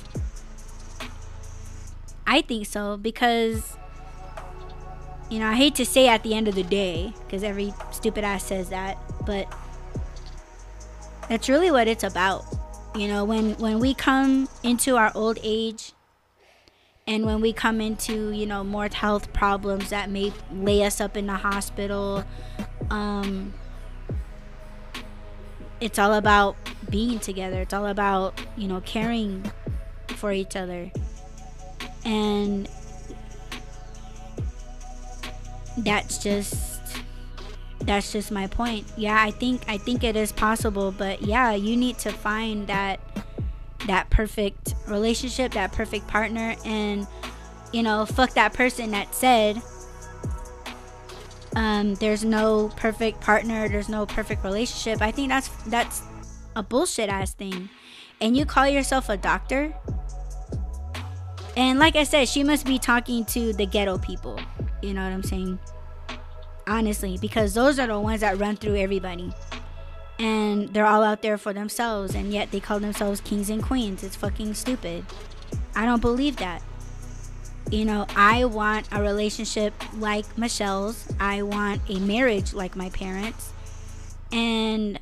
I think so because you know, I hate to say at the end of the day because every stupid ass says that, but that's really what it's about. You know, when when we come into our old age and when we come into, you know, more health problems that may lay us up in the hospital, um it's all about being together. It's all about, you know, caring for each other. And that's just that's just my point. Yeah, I think I think it is possible, but yeah, you need to find that that perfect relationship, that perfect partner and you know, fuck that person that said um, there's no perfect partner, there's no perfect relationship. I think that's that's a bullshit ass thing. And you call yourself a doctor? And like I said, she must be talking to the ghetto people. You know what I'm saying? Honestly, because those are the ones that run through everybody. And they're all out there for themselves, and yet they call themselves kings and queens. It's fucking stupid. I don't believe that. You know, I want a relationship like Michelle's, I want a marriage like my parents. And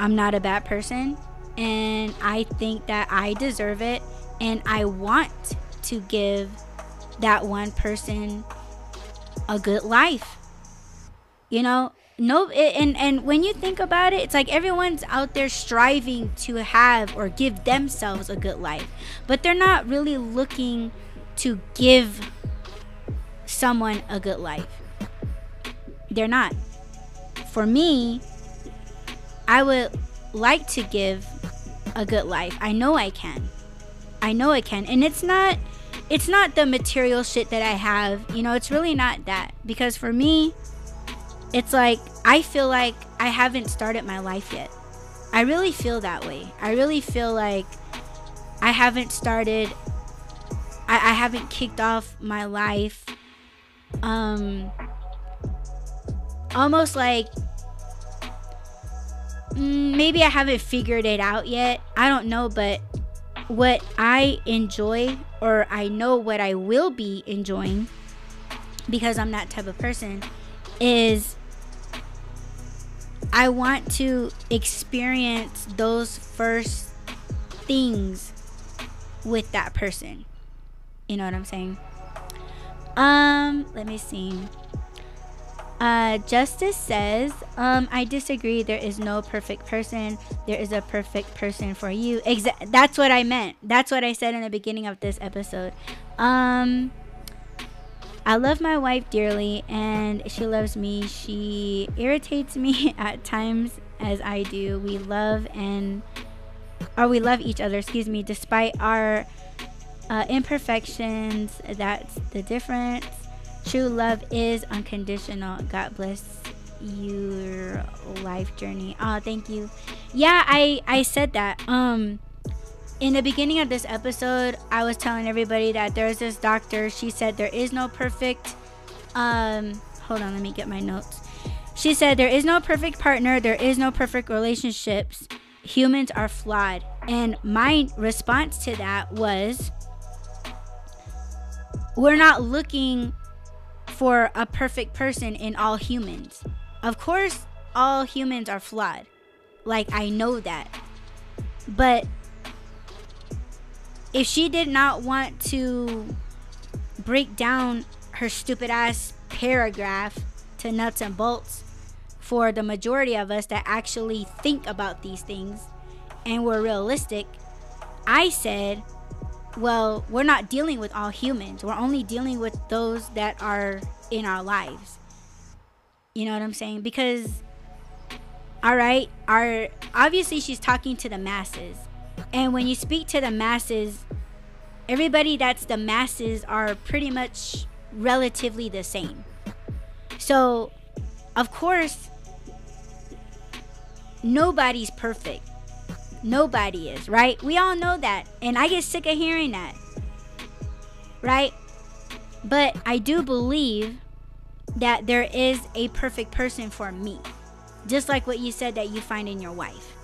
I'm not a bad person. And I think that I deserve it. And I want to give that one person a good life. You know, no and and when you think about it, it's like everyone's out there striving to have or give themselves a good life. But they're not really looking to give someone a good life. They're not. For me, I would like to give a good life. I know I can. I know I can. And it's not it's not the material shit that I have. You know, it's really not that. Because for me, it's like I feel like I haven't started my life yet. I really feel that way. I really feel like I haven't started I, I haven't kicked off my life um almost like mm, maybe I haven't figured it out yet. I don't know, but what I enjoy or I know what I will be enjoying because I'm that type of person is I want to experience those first things with that person. You know what I'm saying? Um, let me see. Uh, Justice says, um, I disagree. There is no perfect person. There is a perfect person for you. Exa- that's what I meant. That's what I said in the beginning of this episode. Um, I love my wife dearly and she loves me. She irritates me at times as I do. We love and or we love each other, excuse me, despite our uh, imperfections. That's the difference. True love is unconditional. God bless your life journey. Oh, thank you. Yeah, I I said that. Um in the beginning of this episode, I was telling everybody that there's this doctor. She said there is no perfect um hold on, let me get my notes. She said there is no perfect partner, there is no perfect relationships. Humans are flawed. And my response to that was we're not looking for a perfect person in all humans. Of course, all humans are flawed. Like, I know that. But if she did not want to break down her stupid ass paragraph to nuts and bolts for the majority of us that actually think about these things and we're realistic, I said well, we're not dealing with all humans. We're only dealing with those that are in our lives. You know what I'm saying? Because all right, our obviously she's talking to the masses. And when you speak to the masses, everybody that's the masses are pretty much relatively the same. So, of course, nobody's perfect. Nobody is, right? We all know that. And I get sick of hearing that. Right? But I do believe that there is a perfect person for me. Just like what you said that you find in your wife.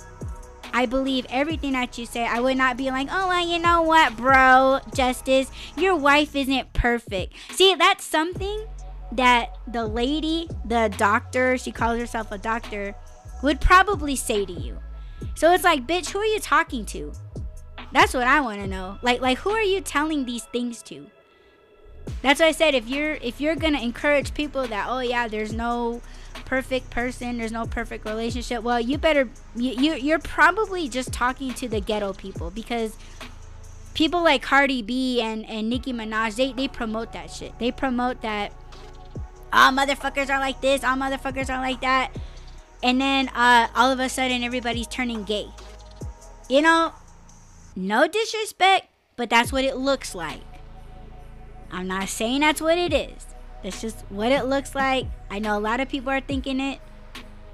I believe everything that you say. I would not be like, oh, well, you know what, bro, Justice, your wife isn't perfect. See, that's something that the lady, the doctor, she calls herself a doctor, would probably say to you. So it's like, bitch, who are you talking to? That's what I want to know. Like, like, who are you telling these things to? That's why I said if you're if you're gonna encourage people that oh yeah, there's no perfect person, there's no perfect relationship. Well, you better you, you you're probably just talking to the ghetto people because people like Cardi B and and Nicki Minaj they they promote that shit. They promote that all motherfuckers are like this, all motherfuckers are like that. And then uh, all of a sudden everybody's turning gay. You know, no disrespect, but that's what it looks like. I'm not saying that's what it is. That's just what it looks like. I know a lot of people are thinking it,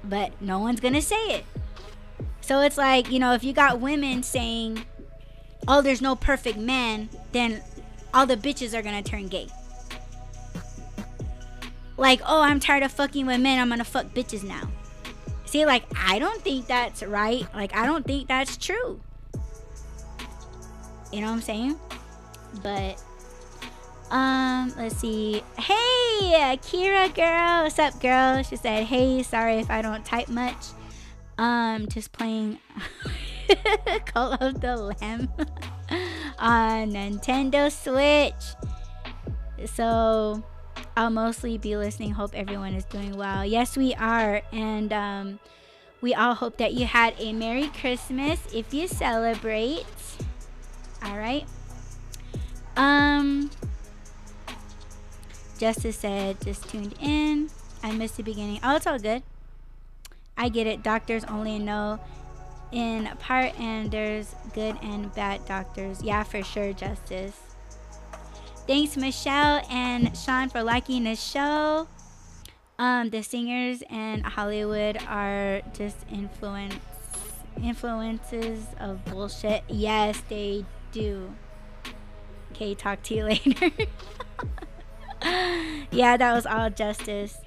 but no one's to say it. So it's like, you know, if you got women saying, oh, there's no perfect man, then all the bitches are to turn gay. Like, oh, I'm tired of fucking with men. I'm to fuck bitches now. See, like, I don't think that's right. Like, I don't think that's true. You know what I'm saying? But um, let's see. Hey, Kira girl. What's up, girl? She said, hey, sorry if I don't type much. Um, just playing Cult of the Lamb on Nintendo Switch. So I'll mostly be listening. Hope everyone is doing well. Yes, we are. And um, we all hope that you had a Merry Christmas if you celebrate. All right. Um, Justice said, just tuned in. I missed the beginning. Oh, it's all good. I get it. Doctors only know in part, and there's good and bad doctors. Yeah, for sure, Justice. Thanks, Michelle and Shawn, for liking the show. Um, the singers in Hollywood are just influence influences of bullshit. Yes, they do. Okay, talk to you later. yeah, that was all justice.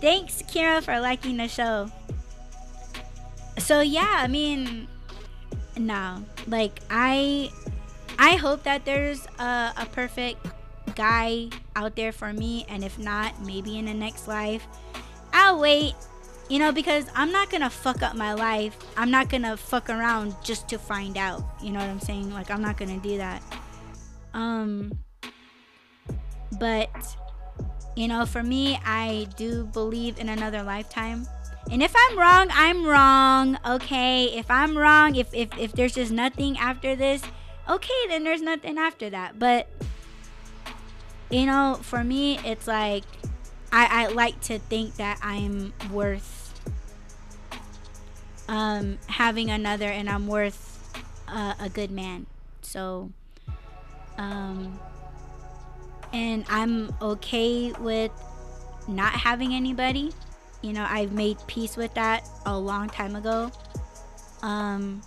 Thanks, Kira, for liking the show. So yeah, I mean, no, like I, I hope that there's a, a perfect guy out there for me, and if not, maybe in the next life, I'll wait. You know, because I'm not gonna fuck up my life. I'm not gonna fuck around just to find out. You know what I'm saying? Like, I'm not gonna do that. Um, but, you know, for me, I do believe in another lifetime. And if I'm wrong, I'm wrong. Okay. If I'm wrong, if, if, if there's just nothing after this, okay, then there's nothing after that. But, you know, for me, it's like, I, I like to think that I'm worth um, having another and I'm worth uh, a good man. So, um, and I'm okay with not having anybody. You know, I've made peace with that a long time ago. Um,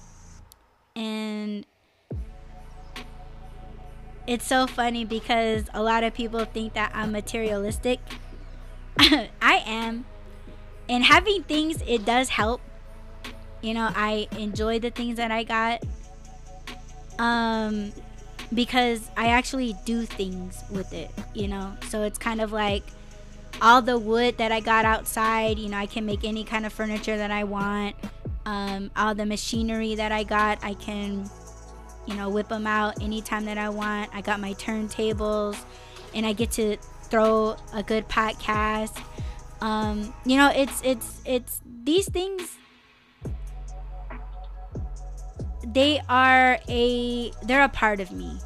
and it's so funny because a lot of people think that I'm materialistic. I am. And having things, it does help. You know, I enjoy the things that I got. Um, because I actually do things with it, you know. So it's kind of like all the wood that I got outside, you know, I can make any kind of furniture that I want. Um, all the machinery that I got, I can, you know, whip them out anytime that I want. I got my turntables, and I get to throw a good podcast. Um, you know, it's it's it's these things they are a they're a part of me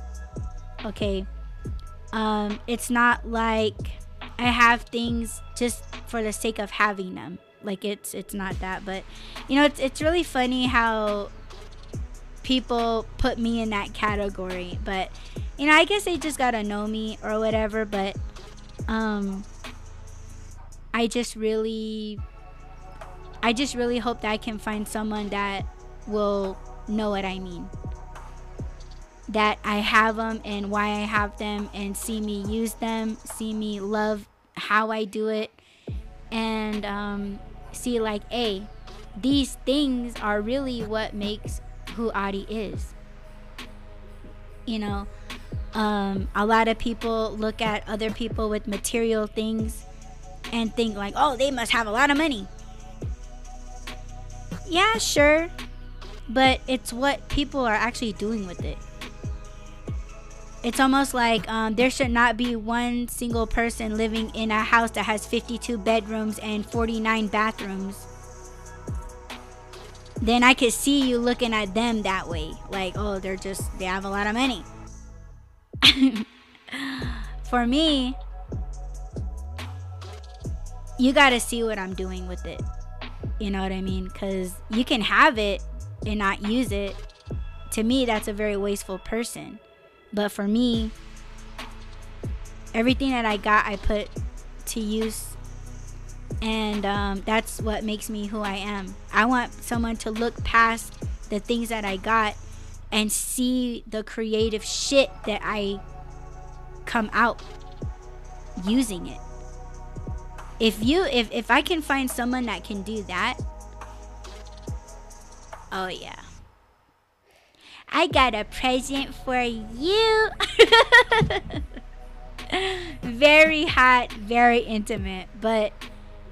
okay um it's not like i have things just for the sake of having them like it's it's not that but you know it's it's really funny how people put me in that category but you know i guess they just gotta know me or whatever but um i just really i just really hope that i can find someone that will know what I mean. That I have them and why I have them and see me use them, see me love how I do it, and um, see like, a these things are really what makes who Adi is. You know, um, a lot of people look at other people with material things and think like, oh, they must have a lot of money. Yeah, sure. But it's what people are actually doing with it. It's almost like um, there should not be one single person living in a house that has 52 bedrooms and 49 bathrooms. Then I could see you looking at them that way. Like, oh, they're just, they have a lot of money. For me, you got to see what I'm doing with it. You know what I mean? Because you can have it and not use it. To me, that's a very wasteful person. But for me, everything that I got, I put to use. And um, that's what makes me who I am. I want someone to look past the things that I got and see the creative shit that I come out using it. If you if if I can find someone that can do that, oh yeah. I got a present for you. very hot, very intimate, but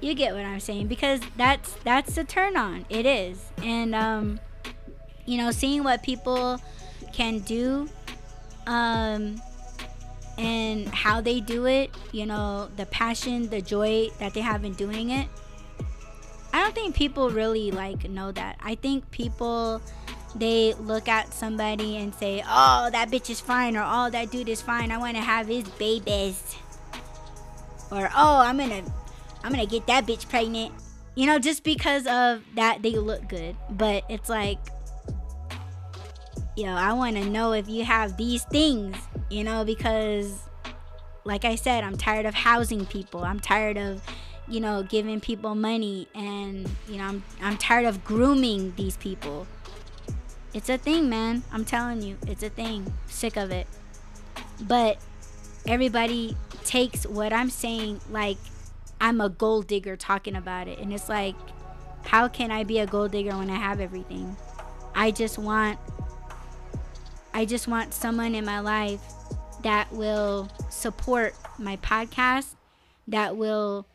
you get what I'm saying because that's that's the turn on. It is. And um you know, seeing what people can do um, and how they do it, you know, the passion, the joy that they have in doing it. I don't think people really like know that. I think people they look at somebody and say, "Oh, that bitch is fine," or "Oh, that dude is fine. I want to have his babies," or "Oh, I'm gonna, I'm gonna get that bitch pregnant." You know, just because of that they look good. But it's like yo, I want to know if you have these things, you know, because like I said, I'm tired of housing people. I'm tired of, you know, giving people money and, you know, I'm I'm tired of grooming these people. It's a thing, man. I'm telling you, it's a thing. Sick of it. But everybody takes what I'm saying like I'm a gold digger talking about it. And it's like, how can I be a gold digger when I have everything? I just want I just want someone in my life that will support my podcast, that will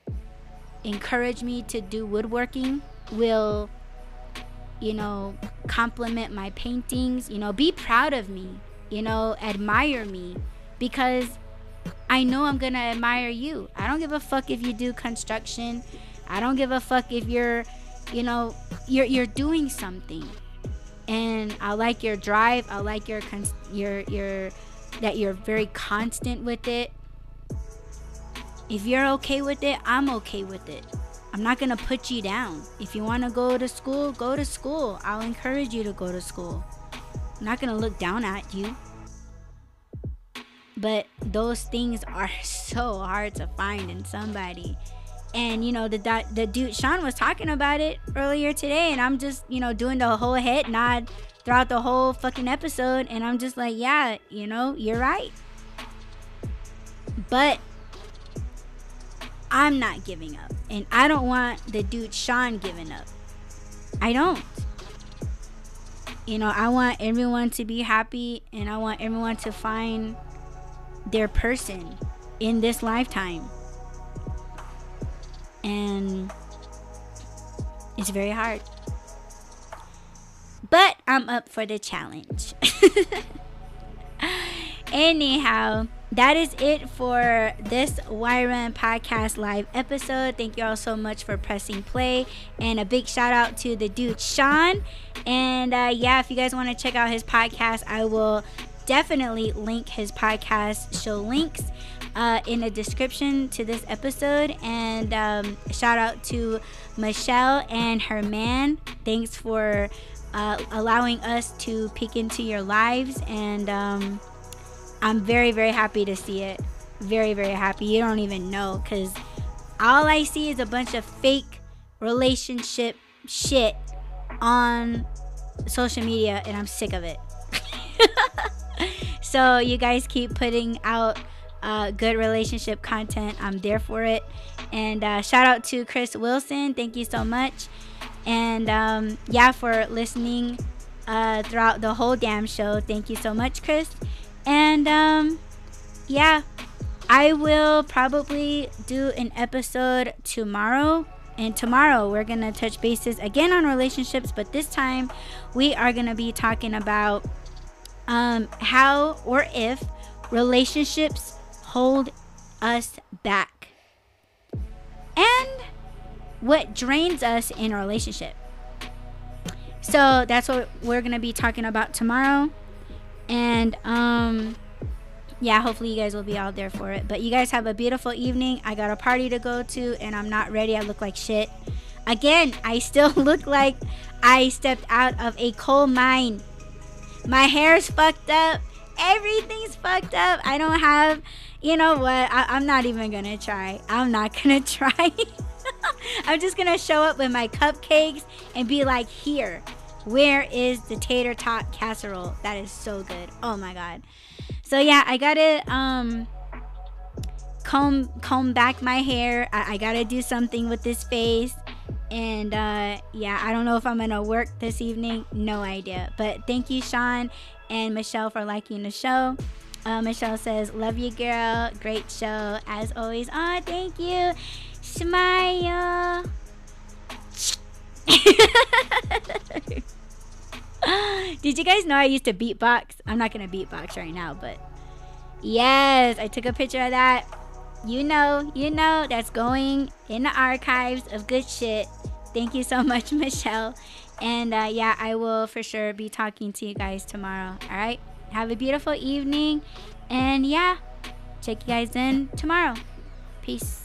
encourage me to do woodworking, will, you know, compliment my paintings, you know, be proud of me, you know, admire me because I know I'm gonna admire you. I don't give a fuck if you do construction. I don't give a fuck if you're, you know, you're you're doing something and I like your drive. I like your cons- your your that you're very constant with it. If you're okay with it, I'm okay with it. I'm not to put you down. If you want to go to school, go to school. I'll encourage you to go to school. I'm not to look down at you. But those things are so hard to find in somebody and you know the the dude Shawn was talking about it earlier today, and I'm just you know doing the whole head nod throughout the whole fucking episode, and I'm just like, yeah, you know, you're right. But I'm not giving up, and I don't want the dude Shawn giving up. I don't. You know, I want everyone to be happy, and I want everyone to find their person in this lifetime and it's very hard. But I'm up for the challenge. Anyhow, that is it for this Why Run Podcast Live episode. Thank you all so much for pressing play. And a big shout out to the dude Shawn. And uh, yeah, if you guys want to check out his podcast, I will definitely link his podcast show links uh, in the description to this episode. And um, shout out to Michelle and her man. Thanks for uh, allowing us to peek into your lives. And um, I'm very, very happy to see it. Very, very happy. You don't even know because all I see is a bunch of fake relationship shit on social media, and I'm sick of it. so, you guys keep putting out uh, good relationship content, I'm there for it. And uh, shout out to Chris Wilson. Thank you so much. And um, yeah, for listening uh, throughout the whole damn show. Thank you so much, Chris. And um, yeah, I will probably do an episode tomorrow. And tomorrow we're going to touch bases again on relationships, but this time we are going to be talking about um, how or if relationships hold us back and what drains us in a relationship. So that's what we're going to be talking about tomorrow. And um yeah, hopefully you guys will be out there for it. But you guys have a beautiful evening. I got a party to go to and I'm not ready. I look like shit. Again, I still look like I stepped out of a coal mine. My hair's fucked up. Everything's fucked up. I don't have, you know what? I, am not even gonna try. I'm not gonna try. I'm just gonna show up with my cupcakes and be like, here, where is the tater tot casserole? That is so good. Oh my god. So yeah, I gotta um comb comb back my hair. I, I gotta do something with this face. And uh, yeah, I don't know if I'm gonna work this evening. No idea. But thank you, Shawn and Michelle, for liking the show. Uh, Michelle says, "Love you, girl. Great show as always." Oh, thank you, Smile. Did you guys know I used to beatbox? I'm not gonna beatbox right now, but yes, I took a picture of that. You know, you know, that's going in the archives of good shit. Thank you so much, Michelle. And uh, yeah, I will for sure be talking to you guys tomorrow. All right. Have a beautiful evening. And yeah, check you guys in tomorrow. Peace.